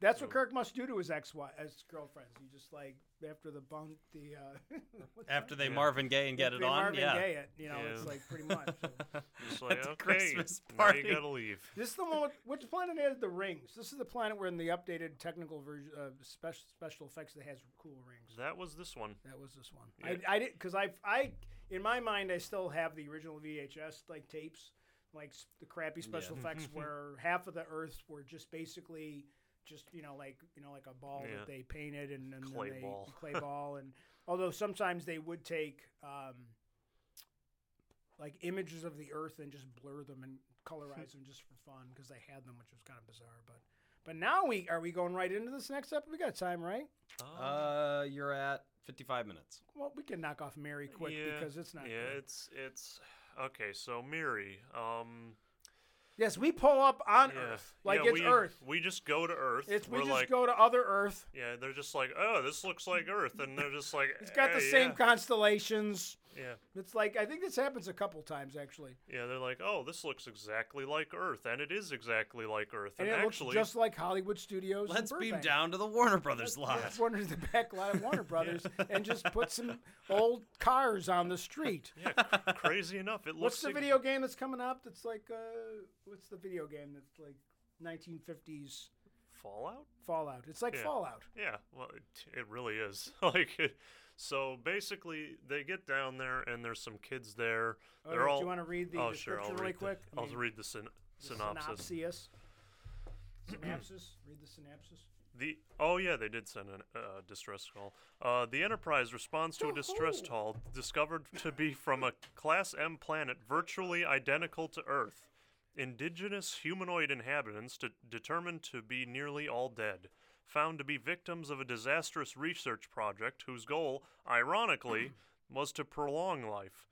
That's what Kirk must do to his ex wife, ex girlfriends. You just like after the bunk the uh, After that? they Yeah. Marvin Gaye and get After it they on, Marvin yeah. Gaye it, you know, it's like pretty much. so. Just like At the okay, Christmas now party. you gotta leave. This is the one. With, which planet has the rings? This is the planet where in the updated technical version of special special effects that has cool rings. That was this one. That was this one. Yeah. I, I did because I I in my mind I still have the original VHS like tapes, like the crappy special Yeah. effects where half of the Earths were just basically just you know like you know like a ball Yeah. that they painted and, and then Clay they, ball. clay ball and although sometimes they would take um, like images of the Earth and just blur them and colorize them just for fun because they had them, which was kind of bizarre. But but now we are we going right into this next episode? We got time, right? Oh, Uh, you're at 55 minutes. Well, we can knock off Miri quick yeah, because it's not. Yeah, good. it's it's okay. So Miri um, Yes, we pull up on yeah, Earth like yeah, it's we, Earth. We just go to Earth. It's we We're just like, go to other Earth. yeah, they're just like, oh, this looks like Earth, and they're just like, It's got the same constellations. Yeah, It's like I think this happens a couple times actually, yeah. They're like, oh, this looks exactly like Earth, and it is exactly like Earth, and and, it actually, looks just like Hollywood Studios. Let's beam down to the Warner Brothers lot. Let's wander to the back lot of Warner Brothers and just put some old cars on the street. yeah, cr- crazy enough, it looks. What's the ex- video game that's coming up? That's like uh, what's the video game that's like 1950s Fallout? Fallout? It's like Yeah. Fallout. Yeah, well, it, it really is. like, it, so basically, they get down there, and there's some kids there. Oh, They're do all. you want to read the oh, description sure. I'll really read quick? The, I'll mean, read the, syn- the synopsis. Synopsis. Synopsis. Read the synopsis. The oh yeah, they did send a uh, distress call. Uh, the Enterprise responds to a distress call discovered to be from a Class M planet virtually identical to Earth. Indigenous humanoid inhabitants de- determined to be nearly all dead, found to be victims of a disastrous research project whose goal, ironically, was to prolong life.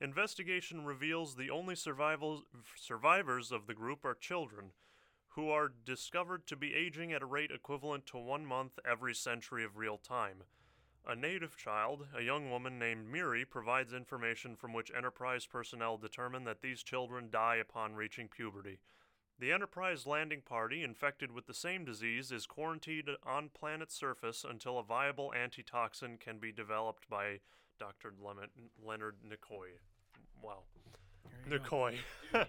Investigation reveals the only survival- survivors of the group are children, who are discovered to be aging at a rate equivalent to one month every century of real time. A native child, a young woman named Miri, provides information from which Enterprise personnel determine that these children die upon reaching puberty. The Enterprise landing party, infected with the same disease, is quarantined on planet's surface until a viable antitoxin can be developed by Dr. Lemon- Leonard Nicoy. Wow. There you go. Nicoy.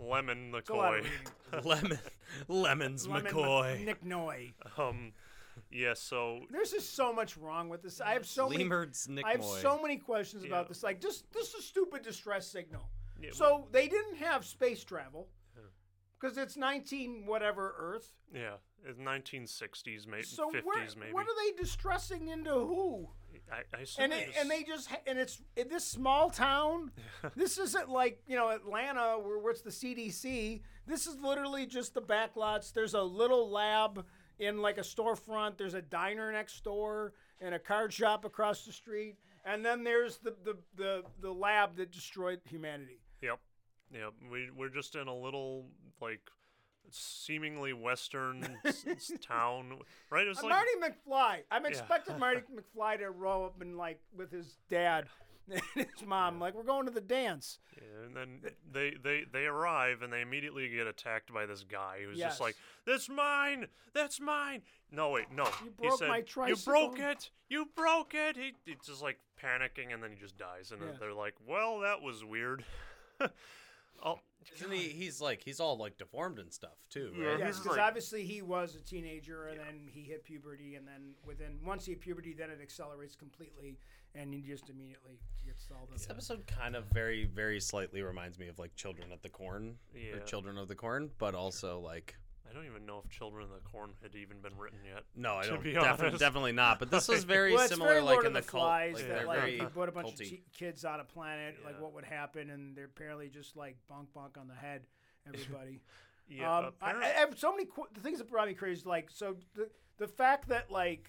Lemon It's a lot of Nicoy. Lemon, lemons, Lemon McCoy. Nick Noy. Um, yeah, so There's just so much wrong with this. I have so many. Nick I have Moy. so many questions Yeah. about this. Like, just this is a stupid distress signal. yeah, So they didn't have space travel because it's 19 whatever Earth. yeah, it's 1960s, maybe So 50s, where, maybe. what are they distressing into who? I, I And it, just- and they just and it's in this small town. this isn't like you know Atlanta where, where it's the CDC. This is literally just the backlots. There's a little lab in like a storefront. There's a diner next door and a card shop across the street. And then there's the the the, the lab that destroyed humanity. Yep, yep. We we're just in a little like seemingly western s- s- town, right? It was like Marty McFly. I'm expecting Marty McFly to roll up and like with his dad and his mom. Like we're going to the dance. Yeah, and then they, they they arrive and they immediately get attacked by this guy who's Yes. just like, "That's mine, that's mine." No, wait, no. You he broke said, my You tricycle." broke it. You broke it. He, he's just like panicking and then he just dies. And Yeah. they're like, "Well, that was weird." Oh, Isn't he? He's like he's all like deformed and stuff too. Yeah, Right? Yes, he's because like- obviously he was a teenager, and then he hit puberty, and then within once he hit puberty, then it accelerates completely, and he just immediately gets all the. This episode kind of very, very slightly reminds me of like Children at the Corn or Children of the Corn, but also like I don't even know if Children of the Corn had even been written yet. No, I don't. be Definitely, honest. not. But this is very well, similar, very like in the the cult. Flies like, that they're like very you put a bunch culty. of che- kids on a planet, like what would happen, and they're apparently just like bonk bonk on the head, everybody. Yeah, um, I, I have so many qu- the things that brought me crazy. Like so, the the fact that like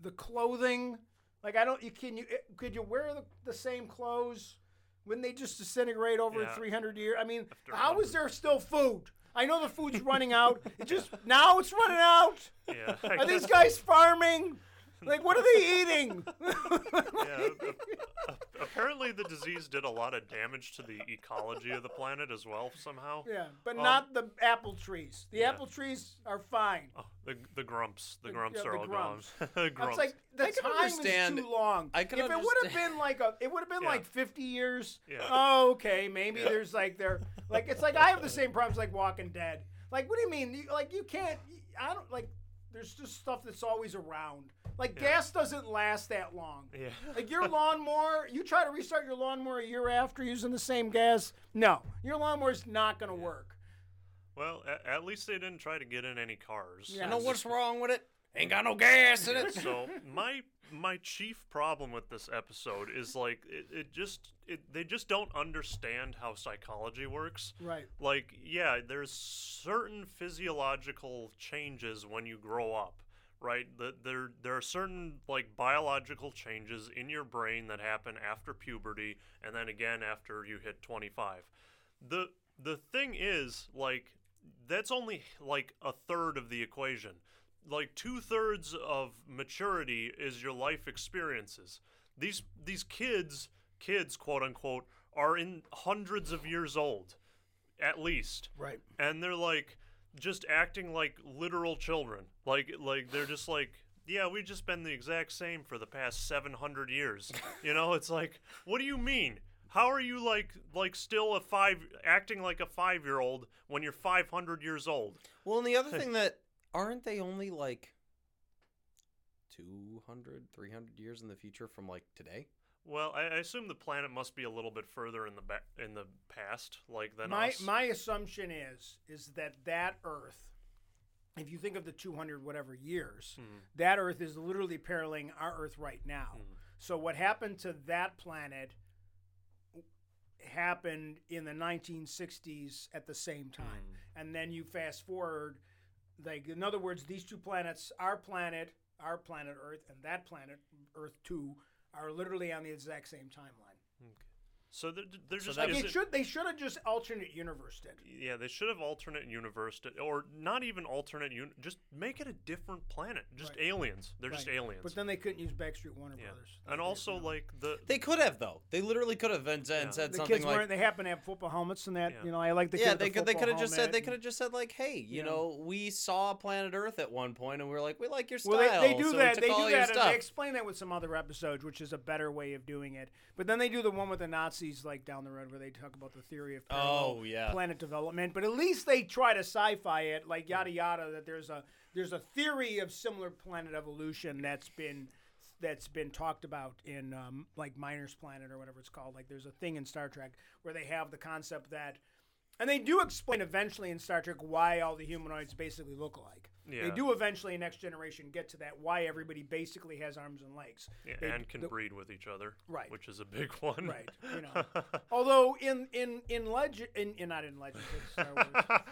the clothing, like I don't, you can you could you wear the, the same clothes when they just disintegrate over Yeah. three hundred years? I mean, After how is 100. there still food? I know the food's running out. It just now it's running out. yeah, Are these guys farming? Like, what are they eating? yeah, a- a- apparently the disease did a lot of damage to the ecology of the planet as well somehow. Yeah, but Um, not the apple trees. The yeah. apple trees are fine. Oh, the the grups, the, The- grups yeah, are the all grups. gone. the I grups. was like, the I can time understand- is too long. I can if it would have been like a, it would have been Yeah. like fifty years. Yeah. Oh, okay, maybe Yeah. there's like there, like it's like I have the same problems like Walking Dead. Like, what do you mean? You, like, you can't. I don't like. There's just stuff that's always around. Like, Yeah. gas doesn't last that long. yeah. Like your lawnmower, you try to restart your lawnmower a year after using the same gas. No, your lawnmower's not going to work. Well, at, at least they didn't try to get in any cars. Yeah. I know what's wrong with it. Ain't got no gas in it. so my my chief problem with this episode is like it, it just it, they just don't understand how psychology works Right. like yeah there's certain physiological changes when you grow up right? The, there there are certain like biological changes in your brain that happen after puberty and then again after you hit 25 the the thing is like that's only like a third of the equation. Like two thirds of maturity is your life experiences. These these kids kids quote unquote are in hundreds of years old at least. Right. and they're like just acting like literal children. Like like they're just like yeah we've just been the exact same for the past 700 years. You know it's like what do you mean? How are you like like still a five acting like a five year old when you're 500 years old? Well, and the other thing that aren't they only like 200, 300 years in the future from like today? Well i, I assume the planet must be a little bit further in the ba- in the past like than My us my assumption is is that that Earth, if you think of the 200 whatever years, Mhm. that Earth is literally paralleling our Earth right now. Mhm. So what happened to that planet happened in the 1960s at the same time. Mm. And then you fast forward like in other words these two planets, our planet, our planet Earth and that planet Earth 2 are literally on the exact same timeline. So they're, they're So just that Like isn't- it should they should have just alternate universe it. Yeah, they should have alternate universe, to, or not even alternate un. Just make it a different planet. Just Right. aliens. They're just aliens. But then they couldn't use Backstreet Warner yeah. Brothers. and also you like the They could have though. They literally could have and, and Yeah. said the something kids like weren't. They happen to have football helmets and that. Yeah. You know, I like the yeah, they the could. They could have just said. They could have just said like, "Hey, you Yeah. know, we saw Planet Earth at one point, and we are like, we like your style." Well, they, they do so that. They do that. and. They explain that with some other episodes, which is a better way of doing it. But then they do the one with the Nazis, like down the road, where they talk about the theory of parallel Oh, yeah. planet development. But at least they try to sci-fi it, like yada yada. That there's a there's a theory of similar planet evolution that's been that's been talked about in um, like Miner's Planet or whatever it's called. Like there's a thing in Star Trek where they have the concept that, and they do explain eventually in Star Trek why all the humanoids basically look alike. They do eventually in Next Generation get to that why everybody basically has arms and legs. yeah, They- and can the- breed with each other. Right. Which is a big one. Right, you know. Although in in in legend, in, in not in legend, Star Wars.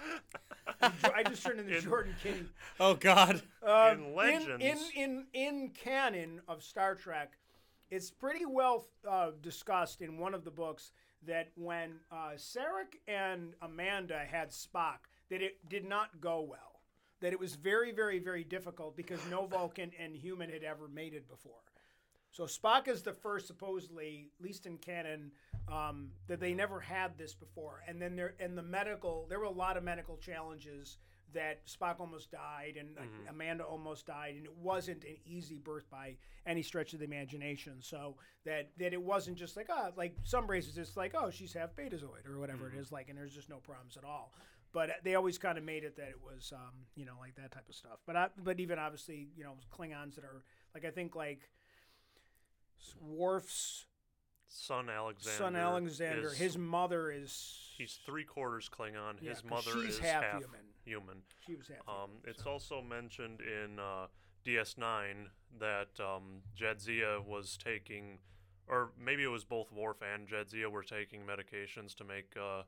I just turned into In- Jordan Kinney. oh God. Um, In in, Legends- in in in canon of Star Trek, it's pretty well uh, discussed in one of the books that when uh, Sarek and Amanda had Spock, that it did not go well. That it was very, very, very difficult because no Vulcan and human had ever mated before. So Spock is the first, supposedly, at least in canon, um, that they never had this before. And then there, and the medical, there were a lot of medical challenges that Spock almost died and uh, Amanda almost died, and it wasn't an easy birth by any stretch of the imagination. So that that it wasn't just like oh, like some races, it's like oh, she's half betazoid or whatever it is like, and there's just no problems at all. But they always kind of made it that it was, um, you know, like that type of stuff. But I, but even obviously, you know, Klingons that are like I think like Worf's Son Alexander. son Alexander, is- his mother is He's three quarters Klingon. yeah, His mother is half, half. human. Human. She was half. Um, human, it's so. also mentioned in uh, DS9 that um, Jadzia was taking, or maybe it was both Worf and Jadzia were taking medications to make uh,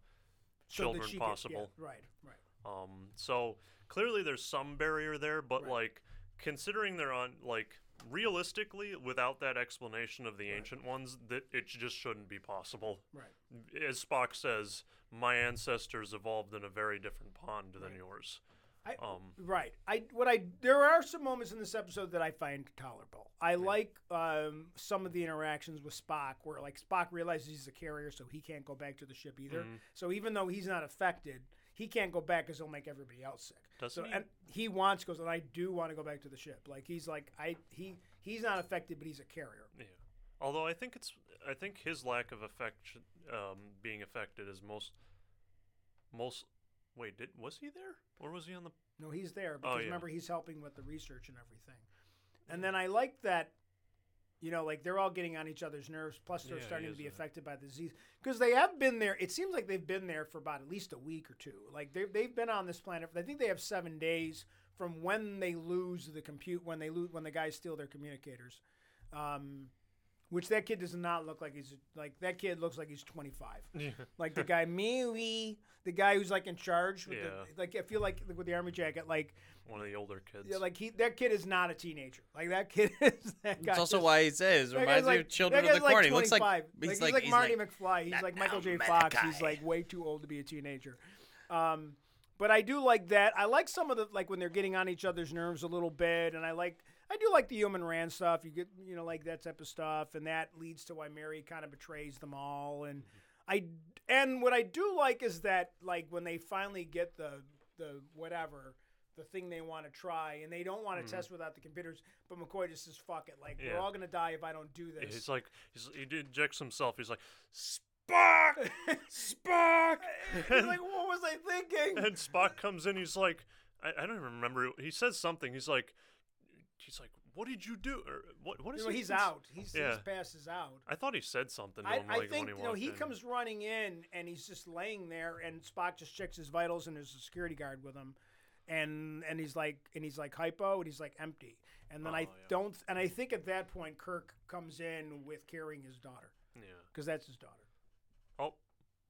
So children she could- yeah, possible. right, right. Um, so clearly there's some barrier there, but Right. like considering they're on like realistically without that explanation of the ancient ones, that it just shouldn't be possible. Right. As Spock says, my ancestors evolved in a very different pond than Right. yours. I, Um, right. I what I there are some moments in this episode that I find tolerable. I like um, some of the interactions with Spock, where like Spock realizes he's a carrier, so he can't go back to the ship either. Mhm. So even though he's not affected, he can't go back because he'll make everybody else sick. Doesn't so he? and he wants goes, and I do want to go back to the ship. Like he's like I he he's not affected, but he's a carrier. Yeah. Although I think it's I think his lack of affection um, being affected is most most wait, did was he there? Or was he on the No, he's there Oh, because yeah. remember he's helping with the research and everything. And then I like that, you know, like they're all getting on each other's nerves. Plus, they're Yeah, starting to be a- affected by the disease because they have been there. It seems like they've been there for about at least a week or two. Like they've they've been on this planet. I think they have seven days from when they lose the compute when they lose when the guys steal their communicators. Um, which that kid does not look like he's like that kid looks like he's 25 like the guy Mary, the guy who's like in charge with Yeah. the, like I feel like with the army jacket like one of the older kids? yeah, like he that kid is not a teenager. Like that kid is that guy. It's also is- why he says reminds me like, of Children that of the guy's like He looks like 25. he's like, like he's like Marty like, McFly. He's like Michael J. Fox. He's like way too old to be a teenager. Um, but I do like that. I like some of the like when they're getting on each other's nerves a little bit, and I like I do like the Yeoman Rand stuff. You get you know like that type of stuff, and that leads to why Miri kind of betrays them all. And I and what I do like is that like when they finally get the the whatever the thing they want to try, and they don't want to mm-hmm. test without the computers, but McCoy just says fuck it, like we're all gonna die if I don't do this. He's like he's, he injects himself. He's like Spock, Spock, He's like, what was I thinking? and Spock comes in. He's like, I, I don't even remember. He says something. He's like, he's like, what did you do? Or what? What is You know, he? he's out. He's, Yeah. he's passes out. I thought he said something to I, him I like think when he you know he in. comes running in and he's just laying there and Spock just checks his vitals and there's a security guard with him, and and he's like and he's like hypo and he's like empty and then Oh, I yeah. don't and I think at that point Kirk comes in with carrying his daughter Yeah. because that's his daughter. Oh,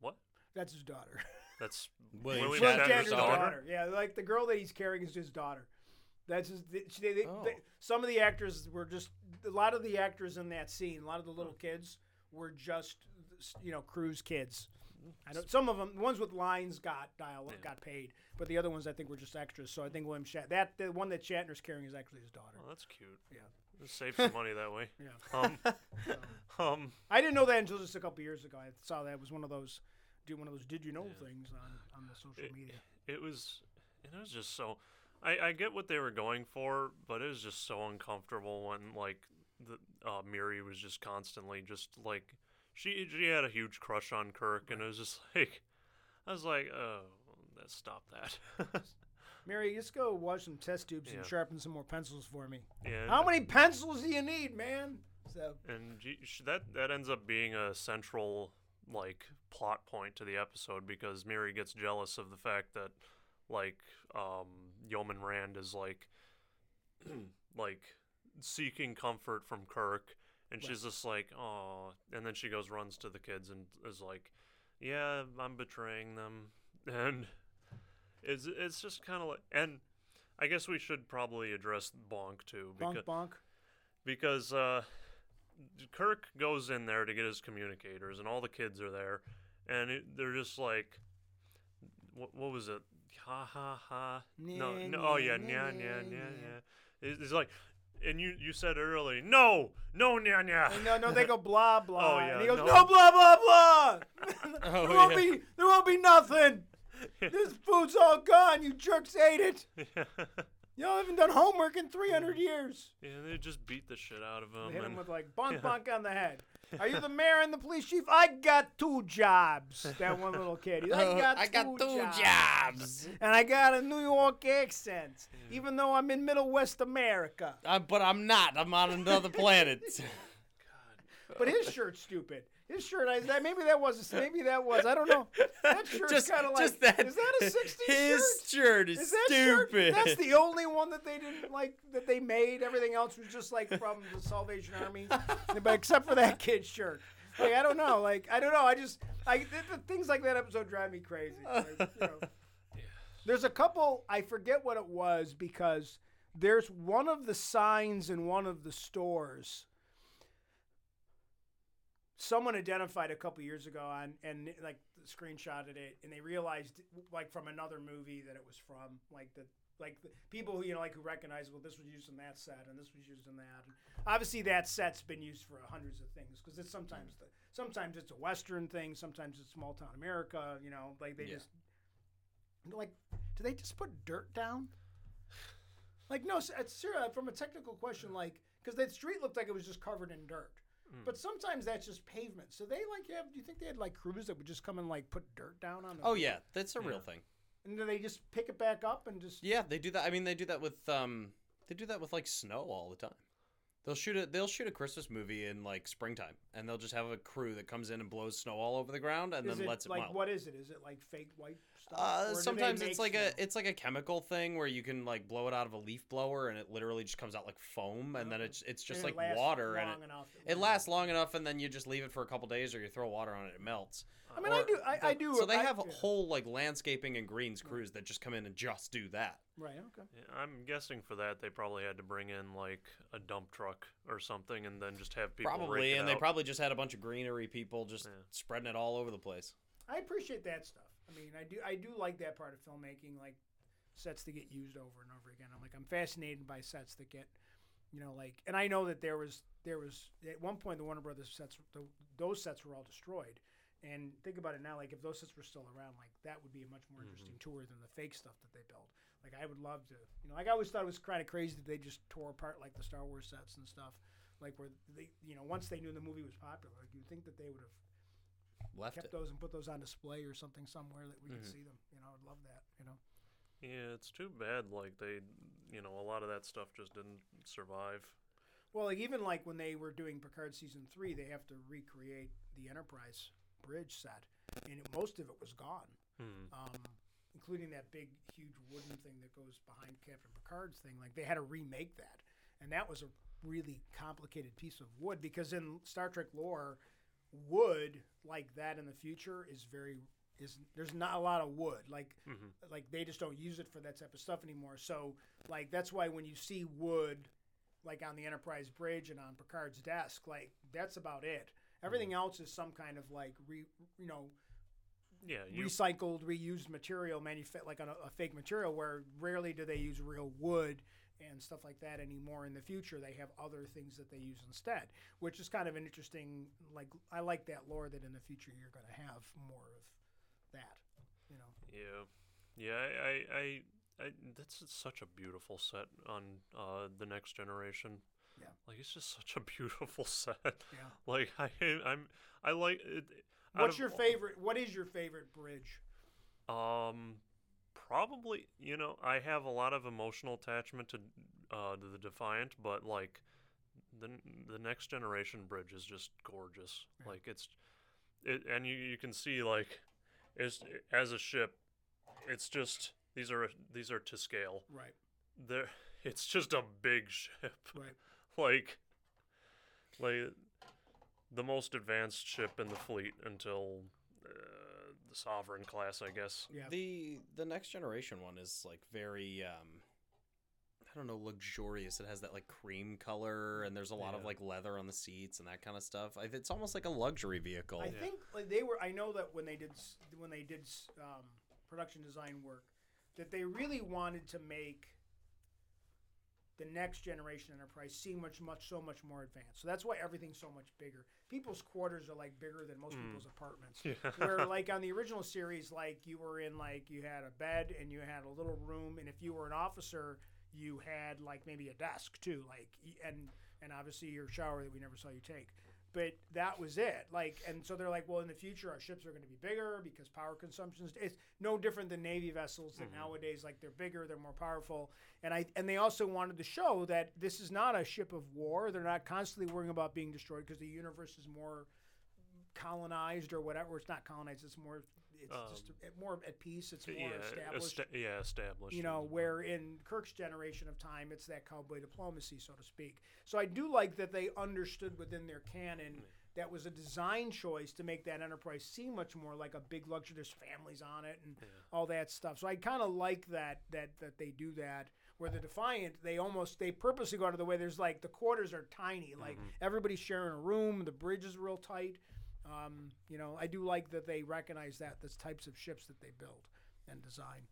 what? That's his daughter. That's William William William Shatner's Shatner's daughter. daughter. Yeah, like the girl that he's carrying is his daughter. That's his. They, they, they- Oh. some of the actors were just a lot of the actors in that scene. A lot of the little kids were just you know Cruz kids. I don't. Some of them, the ones with lines, got dial Yeah. got paid, but the other ones I think were just extras. So I think William Shat that the one that Shatner's carrying is actually his daughter. Oh, that's cute. Yeah. just Save some money that way. Yeah. Um, um, I didn't know that until just a couple years ago. I saw that it was one of those do one of those did you know Yeah. things on on the social It- media. it was, it was just so. I, I get what they were going for, but it was just so uncomfortable when like the uh, Miri was just constantly just like she she had a huge crush on Kirk, and it was just like I was like, oh, let's stop that. Miri, just go wash some test tubes Yeah. and sharpen some more pencils for me. yeah, How many pencils do you need, man? So and that that ends up being a central like plot point to the episode because Miri gets jealous of the fact that like um Yeoman Rand is like like seeking comfort from Kirk and she's just like oh and then she goes runs to the kids and is like yeah I'm betraying them and it's it's just kind of like and I guess we should probably address Bonk too bonk because bonk. because uh, Kirk goes in there to get his communicators, and all the kids are there, and it, they're just like, what, what was it? Ha ha ha. no, Nya, no. Oh nya, yeah, nya, nya nya nya, nya nya. nya. It's, it's like, and you you said earlier, no, no nya nya. And no, no, they go blah blah. Oh, yeah, and he goes, no. no, blah blah blah. Oh, there won't yeah. be, there won't be nothing. this food's all gone. You jerks ate it. You all haven't done homework in 300 years. yeah, they just beat the shit out of him. They hit him with like bonk yeah. bonk on the head. Are you the mayor and the police chief? I got two jobs. That one little kid. He's, I got, I got two, two jobs. jobs. and I got a New York accent, even though I'm in Middle West America. Uh, but I'm not. I'm on another planet. But his shirt's stupid. His shirt, I, that, maybe that was maybe that was. I don't know. That shirt's kind of like. just that. is that a '60s His shirt? shirt is, Is that shirt- stupid. That's the only one that they didn't like that they made. Everything else was just like from the Salvation Army, but except for that kid's shirt. Like I don't know. Like I don't know. I just I th- th- things like that episode drive me crazy. Like, you know. There's a couple. I forget what it was because there's one of the signs in one of the stores. Someone identified a couple years ago on and like screenshotted it, and they realized like from another movie that it was from like the like the people who you know like who recognize well this was used in that set and this was used in that. And obviously that set's been used for hundreds of things because it's sometimes the sometimes it's a western thing, sometimes it's small town America. You know, like they Yeah. just like do they just put dirt down? Like no, it's. Uh, from a technical question, like because that street looked like it was just covered in dirt, but sometimes that's just pavement. So they like have. Do you think they had like crews that would just come and like put dirt down on? The oh yeah, that's a real thing. and then they just pick it back up and just. Yeah, they do that. I mean, they do that with um, they do that with like snow all the time. They'll shoot a they'll shoot a Christmas movie in like springtime, and they'll just have a crew that comes in and blows snow all over the ground, and Is then it lets it like melt. what is it? Is it like fake white stuff? Uh, Or do they sometimes it's like snow? a it's like a chemical thing where you can like blow it out of a leaf blower and it literally just comes out like foam and then it's it's just And it like lasts water and it, it lasts long enough and then you just leave it for a couple days or you throw water on it and it melts. I mean, I do. I, I do. So they I- have yeah. whole like landscaping and greens crews that just come in and just do that. Right. Okay. Yeah, I'm guessing for that they probably had to bring in like a dump truck or something, and then just have people probably it and they probably just had a bunch of greenery people just Yeah. spreading it all over the place. I appreciate that stuff. I mean, I do. I do like that part of filmmaking, like sets that get used over and over again. I'm like, I'm fascinated by sets that get, you know, like, and I know that there was there was at one point the Warner Brothers sets, the, those sets were all destroyed. And think about it now, like if those sets were still around, like that would be a much more interesting tour than the fake stuff that they built. Like I would love to, you know, like I always thought it was kind of crazy that they just tore apart like the Star Wars sets and stuff, like where they, you know, once they knew the movie was popular, like you'd think that they would have Left kept it. those and put those on display or something somewhere that we could Mhm. see them. You know, I'd love that. You know, Yeah, it's too bad. Like they, you know, a lot of that stuff just didn't survive. well, like even like when they were doing Picard season three, they have to recreate the Enterprise bridge set, and it, most of it was gone, Hmm. um, including that big, huge wooden thing that goes behind Captain Picard's thing. Like they had to remake that, and that was a really complicated piece of wood because in Star Trek lore, wood like that in the future is very is there's not a lot of wood like Mhm. like they just don't use it for that type of stuff anymore. So like that's why when you see wood like on the Enterprise bridge and on Picard's desk, like that's about it. Everything else is some kind of like re, you know Yeah, you. recycled, reused material, manufa- like a, a fake material. Where rarely do they use real wood and stuff like that anymore. In the future, they have other things that they use instead, which is kind of an interesting. Like I like that lore that in the future you're going to have more of that. You know. Yeah, yeah. I, I, I, I that's such a beautiful set on uh, the next generation. Yeah. Like it's just such a beautiful set. Yeah. Like I, I'm, I like it. What's your all- favorite? What is your favorite bridge? Um, probably. You know, I have a lot of emotional attachment to uh to the Defiant, but like the the next generation bridge is just gorgeous. Yeah. Like it's it, and you you can see like as as a ship, it's just these are these are to scale. Right. There, it's just a big ship. Right. Like like the most advanced ship in the fleet until. Uh, the sovereign class, I guess. Yeah. The the next generation one is like very um I don't know, luxurious. It has that like cream color and there's a lot of like leather on the seats and that kind of stuff. It's almost like a luxury vehicle. I think like they were. I know that when they did when they did um, production design work, that they really wanted to make the next generation enterprise seem much much so much more advanced. So that's why everything's so much bigger. People's quarters are like bigger than most Mm. people's apartments. Yeah. Where like on the original series, like you were in like you had a bed and you had a little room, and if you were an officer, you had like maybe a desk too, like and and obviously your shower that we never saw you take. But that was it. Like, and so they're like, well, in the future, our ships are going to be bigger because power consumption is no different than Navy vessels that mm-hmm. nowadays, like, they're bigger, they're more powerful. And I and they also wanted to show that this is not a ship of war. They're not constantly worrying about being destroyed because the universe is more colonized or whatever. It's not colonized. It's more. It's just Um, a- more at peace. It's more yeah, established. esta- yeah, established. you know, where in Kirk's generation of time, it's that cowboy diplomacy, so to speak. So I do like that they understood within their canon that was a design choice to make that Enterprise seem much more like a big luxury. There's families on it and all that stuff. So I kind of like that that that they do that. Where the Defiant, they almost they purposely go out of the way. There's like the quarters are tiny, like everybody's sharing a room. The bridge is real tight. Um, you know, I do like that they recognize that the types of ships that they build and design.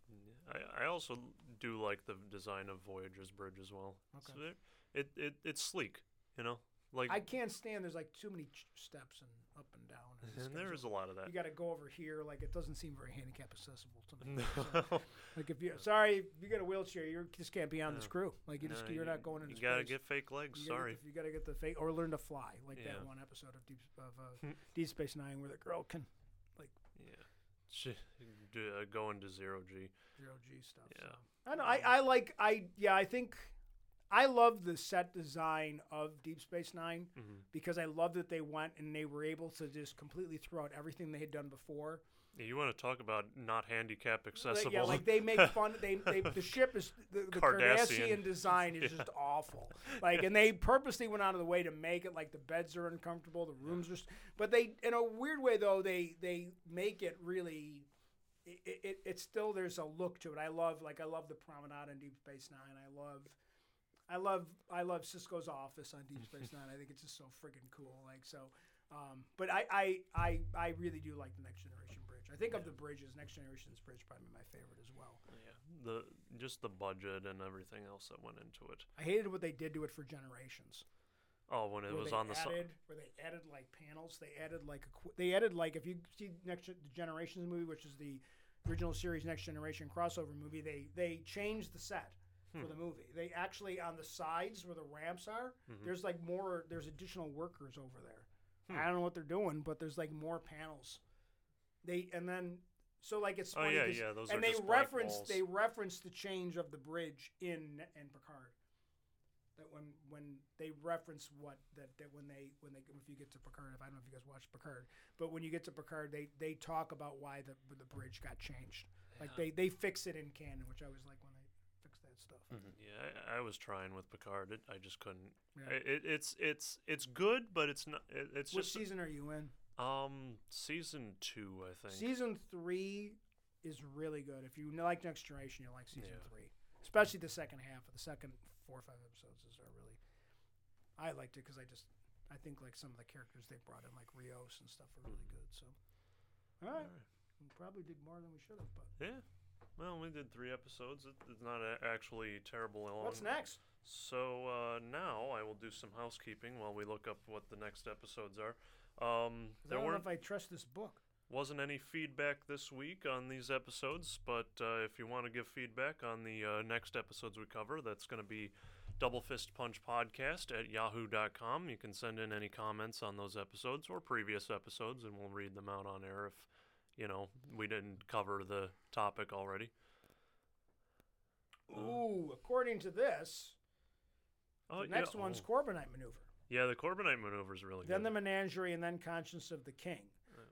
I, I also do like the design of Voyager's bridge as well. Okay. So it, it, it it's sleek, you know. Like I can't stand. There's like too many ch- steps and up and down. And, this and goes there is a lot of that. You got to go over here. Like it doesn't seem very handicap accessible to me. No. like if you sorry, if you got a wheelchair, you just can't be on this No. crew. Like you just No, you're not going in. You gotta get fake legs. You Sorry. get you got to get the fake or learn to fly, like Yeah. that one episode of Deep of uh, Deep Space Nine where the girl can like, Yeah. Sh- do, uh, going to zero G. zero G stuff. Yeah. So. I know. I, I like. I yeah. I think I love the set design of Deep Space 9 Mhm. because I love that they went and they were able to just completely throw out everything they had done before. Yeah, you want to talk about not handicap accessible? yeah, like they make fun. They, they the ship is the, the Cardassian. Cardassian design is just awful. Like, and they purposely went out of the way to make it like the beds are uncomfortable, the rooms are. s- But they, in a weird way though, they they make it really. It, it, it's still there's a look to it. I love like I love the promenade in Deep Space Nine. I love, I love I love Sisko's office on Deep Space Nine. I think it's just so friggin' cool. Like so, um, but I, I I I really do like the Next Generation bridge. I think of the bridges, Next Generation's bridge probably my favorite as well. yeah. The just the budget and everything else that went into it. I hated what they did to it for Generations. Oh, when it was on the side. where they added like panels. They added like a, they added like if you see Next the Generations movie, which is the original series Next Generation crossover movie, they they changed the set Hmm. for the movie. They actually on the sides where the ramps are, Mm-hmm. there's like more. There's additional workers over there. Hmm. I don't know what they're doing, but there's like more panels. They and then so like it's Oh yeah, yeah. Those and are they reference they reference the change of the bridge in in Picard. That when when they reference what that, that when they when they if you get to Picard, if I don't know if you guys watched Picard, but when you get to Picard, they they talk about why the the bridge got changed. Like they they fix it in canon, which I was like when they fix that stuff. Yeah, I, I was trying with Picard. It, I just couldn't. Yeah. It, it, it's it's it's good, but it's not. It, it's What just season are you in? um season two, I think. Season three is really good. If you like Next Generation, you'll like season Yeah. three, especially the second half of the second four or five episodes. Is are really. I liked it because I just I think like some of the characters they brought in, like Rios and stuff, are really good. So, all right, we probably did more than we should have. But Yeah. Well, we did three episodes. It, it's not a, actually terrible long. what's next? So uh, now I will do some housekeeping while we look up what the next episodes are. Um, I there don't know weren't if I trust this book. wasn't any feedback this week on these episodes, but uh, if you want to give feedback on the uh, next episodes we cover, that's going to be Double Fist Punch Podcast at yahoo.com. You can send in any comments on those episodes or previous episodes, and we'll read them out on air if, you know, we didn't cover the topic already. Ooh, according to this, Oh, the next yeah, one's oh. Corbomite maneuver. Yeah, the Corbomite maneuver is really then good. Then the menagerie, and then conscience of the king.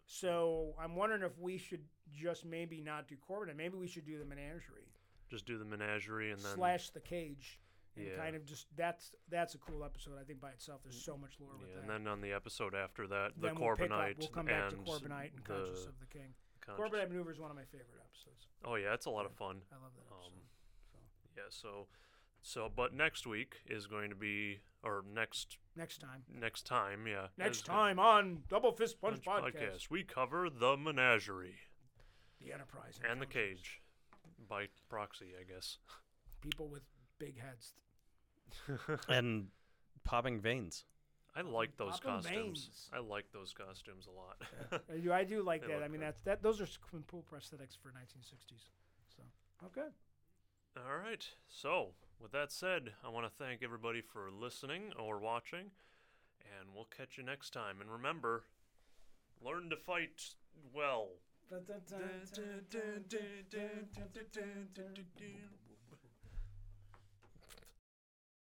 So I'm wondering if we should just maybe not do Corbomite. Maybe we should do the menagerie Just do the menagerie and then slash the cage, and Yeah. kind of just that's that's a cool episode. I think by itself, there's so much lore with yeah, that. and then on the episode after that, the Then we'll pick up- Corbomite We'll come back to and Corbomite and the Conscience of the King. conscious- Corbomite maneuver is one of my favorite episodes. Oh yeah, it's a lot of fun. I love that episode. Um, Yeah, so so but next week is going to be or next next time, next time, yeah. next time on Double Fist Punch, Punch podcast, we cover the menagerie the Enterprise and the cage by proxy, I guess. People with big heads. And popping veins. I like those Poppin' costumes. veins. I like those costumes a lot. I do, I do like They that. look I mean, good. that's that. Those are some cool prosthetics for 1960s. So okay. All right. So, with that said, I want to thank everybody for listening or watching, and we'll catch you next time. And remember, learn to fight well. Dun, dun, dun, dun, dun, dun, dun, dun, dun, dun, dun.